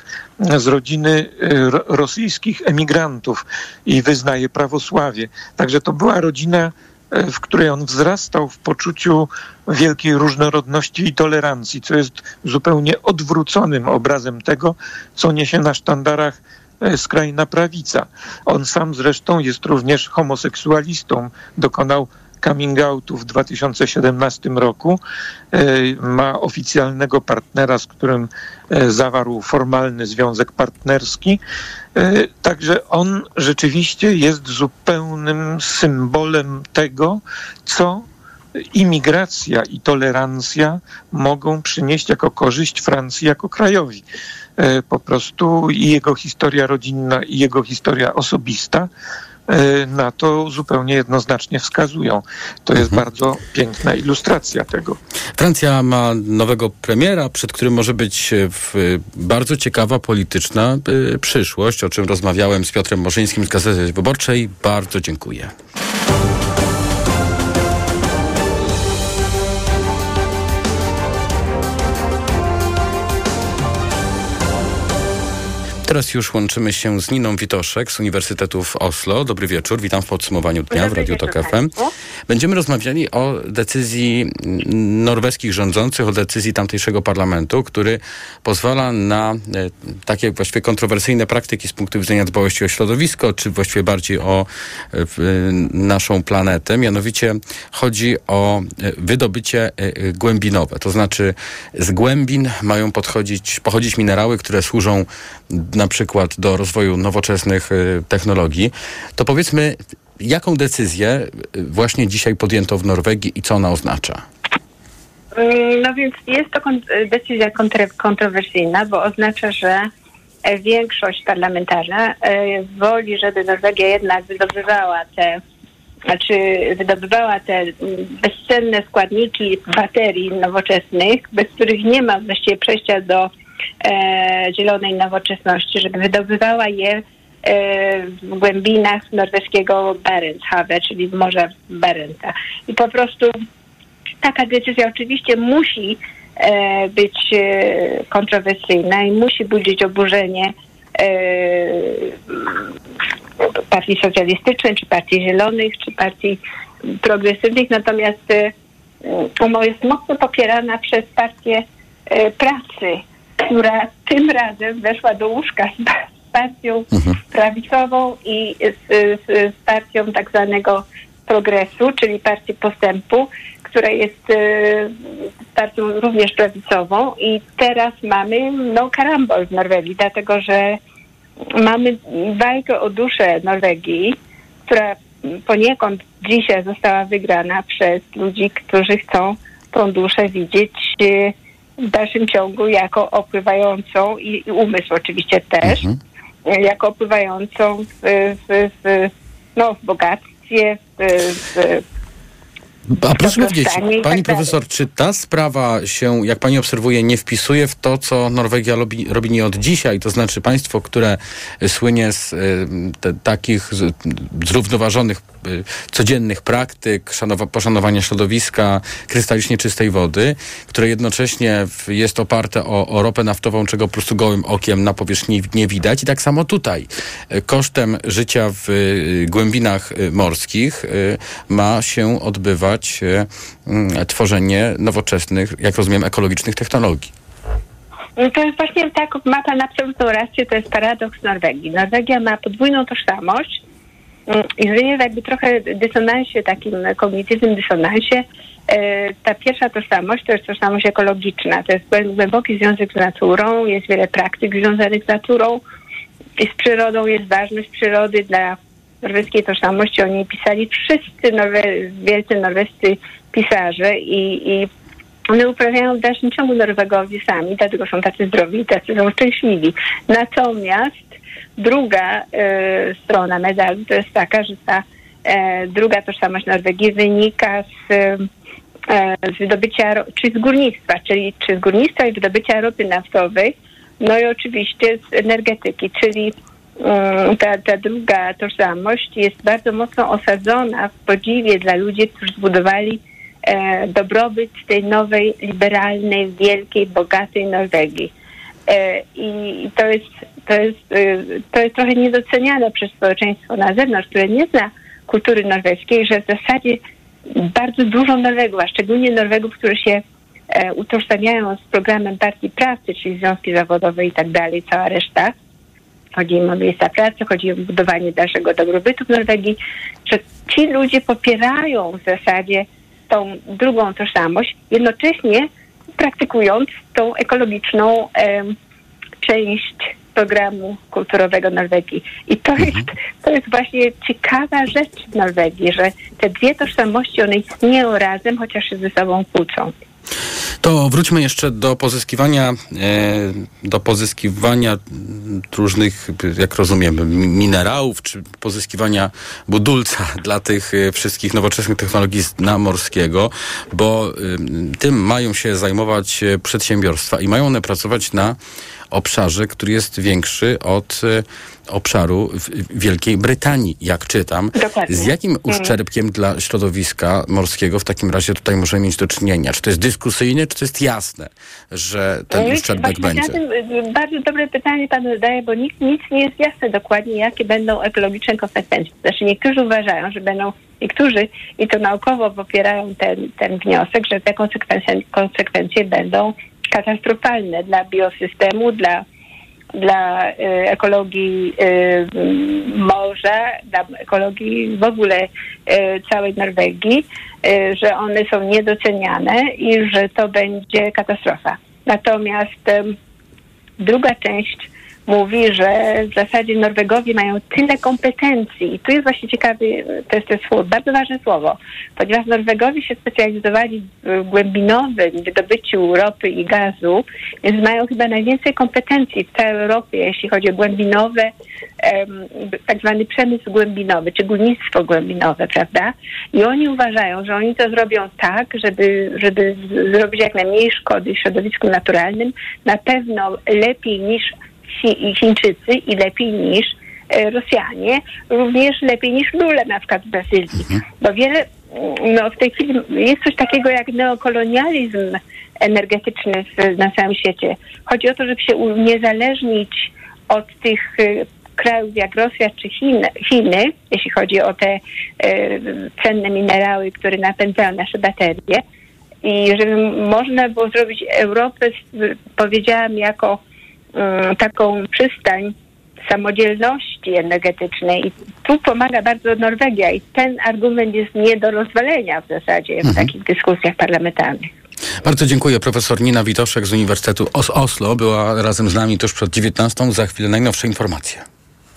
z rodziny rosyjskich emigrantów i wyznaje prawosławie. Także to była rodzina w której on wzrastał w poczuciu wielkiej różnorodności i tolerancji, co jest zupełnie odwróconym obrazem tego, co niesie na sztandarach e, skrajna prawica. On sam zresztą jest również homoseksualistą. Dokonał coming outu w 2017 roku. E, ma oficjalnego partnera, z którym e, zawarł formalny związek partnerski. E, także on rzeczywiście jest zupełnym symbolem tego, co imigracja i tolerancja mogą przynieść jako korzyść Francji jako krajowi. Po prostu i jego historia rodzinna, i jego historia osobista na to zupełnie jednoznacznie wskazują. To jest mhm. bardzo piękna ilustracja tego. Francja ma nowego premiera, przed którym może być e, bardzo ciekawa polityczna e, przyszłość, o czym rozmawiałem z Piotrem Morzyńskim z Gazety Wyborczej. Bardzo dziękuję. Teraz już łączymy się z Niną Witoszek z Uniwersytetu w Oslo. Dobry wieczór, witam w podsumowaniu dnia w Radiu Tok FM. Będziemy rozmawiali o decyzji norweskich rządzących, o decyzji tamtejszego parlamentu, który pozwala na e, takie właściwie kontrowersyjne praktyki z punktu widzenia dbałości o środowisko, czy właściwie bardziej o e, naszą planetę. Mianowicie chodzi o e, wydobycie głębinowe. To znaczy z głębin mają podchodzić, pochodzić minerały, które służą na przykład do rozwoju nowoczesnych y, technologii, to powiedzmy, jaką decyzję y, właśnie dzisiaj podjęto w Norwegii i co ona oznacza? Mm, no więc jest to decyzja kontrowersyjna, bo oznacza, że e, większość parlamentarna e, woli, żeby Norwegia jednak wydobywała te znaczy wydobywała te mm, bezcenne składniki baterii nowoczesnych, bez których nie ma właściwie przejścia do zielonej nowoczesności, żeby wydobywała je e, w głębinach norweskiego Barentshawe, czyli Morza Barenta. I po prostu taka decyzja oczywiście musi e, być e, kontrowersyjna i musi budzić oburzenie e, partii socjalistycznej, czy partii zielonych, czy partii progresywnych, natomiast e, ona jest mocno popierana przez partię pracy która tym razem weszła do łóżka z, z partią mhm. prawicową i z, z, z partią tak zwanego progresu, czyli partii postępu, która jest y, partią również prawicową i teraz mamy no karambol w Norwegii, dlatego że mamy walkę o duszę Norwegii, która poniekąd dzisiaj została wygrana przez ludzi, którzy chcą tą duszę widzieć y, w dalszym ciągu jako opływającą i, i umysł oczywiście też, mhm. jako opływającą w, w, w, no, w bogactwie, w, w A proszę powiedzieć, i pani tak profesor, czy ta sprawa się, jak pani obserwuje, nie wpisuje w to, co Norwegia robi, robi nie od dzisiaj? To znaczy państwo, które słynie z y, te, takich z, zrównoważonych, y, codziennych praktyk, szanowa, poszanowania środowiska, krystalicznie czystej wody, które jednocześnie jest oparte o, o ropę naftową, czego po prostu gołym okiem na powierzchni nie widać. I tak samo tutaj. Y, Kosztem życia w głębinach morskich ma się odbywać y, mm, tworzenie nowoczesnych, jak rozumiem, ekologicznych technologii. No To jest właśnie tak, ma pan absolutną rację, to jest paradoks Norwegii. Norwegia ma podwójną tożsamość i żyje w jakby trochę dysonansie, takim kognitywnym dysonansie. E, Ta pierwsza tożsamość to jest tożsamość ekologiczna, to jest głę- głęboki związek z naturą, jest wiele praktyk związanych z naturą i z przyrodą, jest ważność przyrody dla norweskiej tożsamości. Oni pisali wszyscy norwe- wielcy norwescy pisarze i, i one uprawiają w dalszym ciągu Norwegowie sami, dlatego są tacy zdrowi i tacy są szczęśliwi. Natomiast druga e, strona medalu to jest taka, że ta e, druga tożsamość Norwegii wynika z, e, z wydobycia, czy z górnictwa, czyli czy z górnictwa i wydobycia ropy naftowej, no i oczywiście z energetyki, czyli ta, ta druga tożsamość jest bardzo mocno osadzona w podziwie dla ludzi, którzy zbudowali e, dobrobyt tej nowej, liberalnej, wielkiej, bogatej Norwegii. E, I to jest, to, jest, e, to jest trochę niedoceniane przez społeczeństwo na zewnątrz, które nie zna kultury norweskiej, że w zasadzie bardzo dużo Norwegów, a szczególnie Norwegów, którzy się e, utożsamiają z programem Partii Pracy, czyli związki zawodowe i tak dalej, cała reszta, chodzi o miejsca pracy, chodzi o budowanie dalszego dobrobytu w Norwegii, że ci ludzie popierają w zasadzie tą drugą tożsamość, jednocześnie praktykując tą ekologiczną em, część programu kulturowego Norwegii. I to jest, to jest właśnie ciekawa rzecz w Norwegii, że te dwie tożsamości, one istnieją razem, chociaż się ze sobą kłócą. To wróćmy jeszcze do pozyskiwania, e, do pozyskiwania różnych, jak rozumiem, minerałów, czy pozyskiwania budulca *laughs* dla tych e, wszystkich nowoczesnych technologii dna morskiego, bo ym, tym mają się zajmować e, przedsiębiorstwa i mają one pracować na obszarze, który jest większy od e, obszaru w- Wielkiej Brytanii, jak czytam. Dokładnie. Z jakim Mhm. uszczerbkiem dla środowiska morskiego w takim razie tutaj możemy mieć do czynienia? Czy to jest dyskusyjne, czy to jest jasne, że ten No uszczerbek będzie? Tym, y, bardzo dobre pytanie pan zadaje, bo nikt, nic nie jest jasne dokładnie, jakie będą ekologiczne konsekwencje. Znaczy niektórzy uważają, że będą, niektórzy i to naukowo popierają ten, ten wniosek, że te konsekwencje, konsekwencje będą katastrofalne dla biosystemu, dla dla y, ekologii y, morza, dla ekologii w ogóle y, całej Norwegii, że one są niedoceniane i że to będzie katastrofa. Natomiast druga część mówi, że w zasadzie Norwegowie mają tyle kompetencji i tu jest właśnie ciekawy, to jest to słowo, bardzo ważne słowo, ponieważ Norwegowie się specjalizowali w głębinowym wydobyciu ropy i gazu, więc mają chyba najwięcej kompetencji w całej Europie, jeśli chodzi o głębinowe, tak zwany przemysł głębinowy, czy górnictwo głębinowe, prawda? I oni uważają, że oni to zrobią tak, żeby, żeby zrobić jak najmniej szkody środowisku naturalnym, na pewno lepiej niż Chińczycy i lepiej niż e, Rosjanie, również lepiej niż Lule na przykład w Brazylii. Bo wiele, mm, no w tej chwili jest coś takiego jak neokolonializm energetyczny w, na całym świecie. Chodzi o to, żeby się uniezależnić od tych e, krajów jak Rosja czy Chiny, Chiny jeśli chodzi o te e, cenne minerały, które napędzają nasze baterie. I żeby można było zrobić Europę, powiedziałam, jako taką przystań samodzielności energetycznej. I tu pomaga bardzo Norwegia i ten argument jest nie do rozwalenia w zasadzie w takich dyskusjach parlamentarnych. Bardzo dziękuję. Profesor Nina Witoszek z Uniwersytetu Os Oslo była razem z nami tuż przed 19. Za chwilę najnowsze informacje.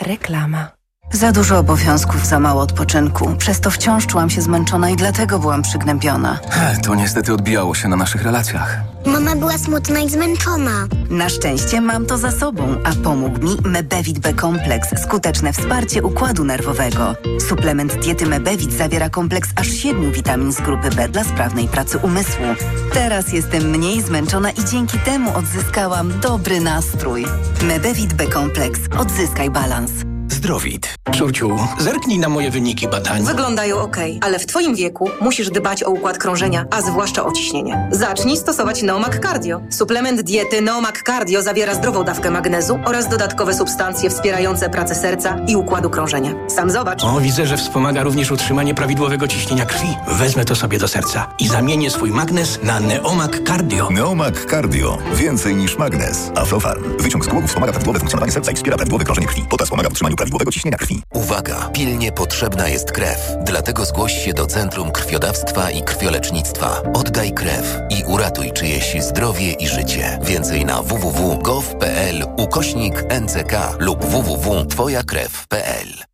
Reklama. Za dużo obowiązków, za mało odpoczynku. Przez to wciąż czułam się zmęczona i dlatego byłam przygnębiona. To niestety odbijało się na naszych relacjach. Mama była smutna i zmęczona. Na szczęście mam to za sobą, a pomógł mi Mebevit B kompleks, skuteczne wsparcie układu nerwowego. Suplement diety Mebevit zawiera kompleks aż siedmiu witamin z grupy B dla sprawnej pracy umysłu. Teraz jestem mniej zmęczona i dzięki temu odzyskałam dobry nastrój. Mebevit B kompleks. Odzyskaj balans. Zdrowit. Córciu, zerknij na moje wyniki badań. Wyglądają ok, ale w Twoim wieku musisz dbać o układ krążenia, a zwłaszcza o ciśnienie. Zacznij stosować Neomak Cardio. Suplement diety Neomak Cardio zawiera zdrową dawkę magnezu oraz dodatkowe substancje wspierające pracę serca i układu krążenia. Sam zobacz. O, widzę, że wspomaga również utrzymanie prawidłowego ciśnienia krwi. Wezmę to sobie do serca i zamienię swój magnes na Neomak Cardio. Neomak Cardio. Więcej niż magnes. Aflofarm. Wyciąg z głowy wspomaga prawidłowe funkcjonowanie serca i wspiera prawidłowe krążenie krwi. Potas pomaga w prawidłowego ciśnienia krwi. Uwaga! Pilnie potrzebna jest krew. Dlatego zgłoś się do Centrum Krwiodawstwa i Krwiolecznictwa. Oddaj krew i uratuj czyjeś zdrowie i życie. Więcej na www.gov.pl ukośnik NCK lub www.twojakrew.pl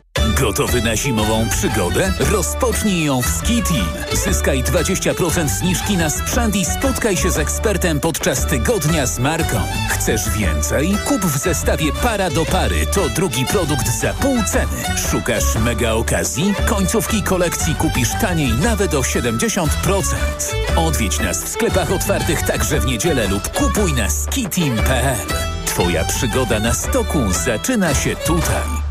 Gotowy na zimową przygodę? Rozpocznij ją w Ski Team. Zyskaj 20% zniżki na sprzęt i spotkaj się z ekspertem podczas tygodnia z marką. Chcesz więcej? Kup w zestawie para do pary. To drugi produkt za pół ceny. Szukasz mega okazji? Końcówki kolekcji kupisz taniej nawet o 70%. Odwiedź nas w sklepach otwartych także w niedzielę lub kupuj na skiteam.pl. Twoja przygoda na stoku zaczyna się tutaj.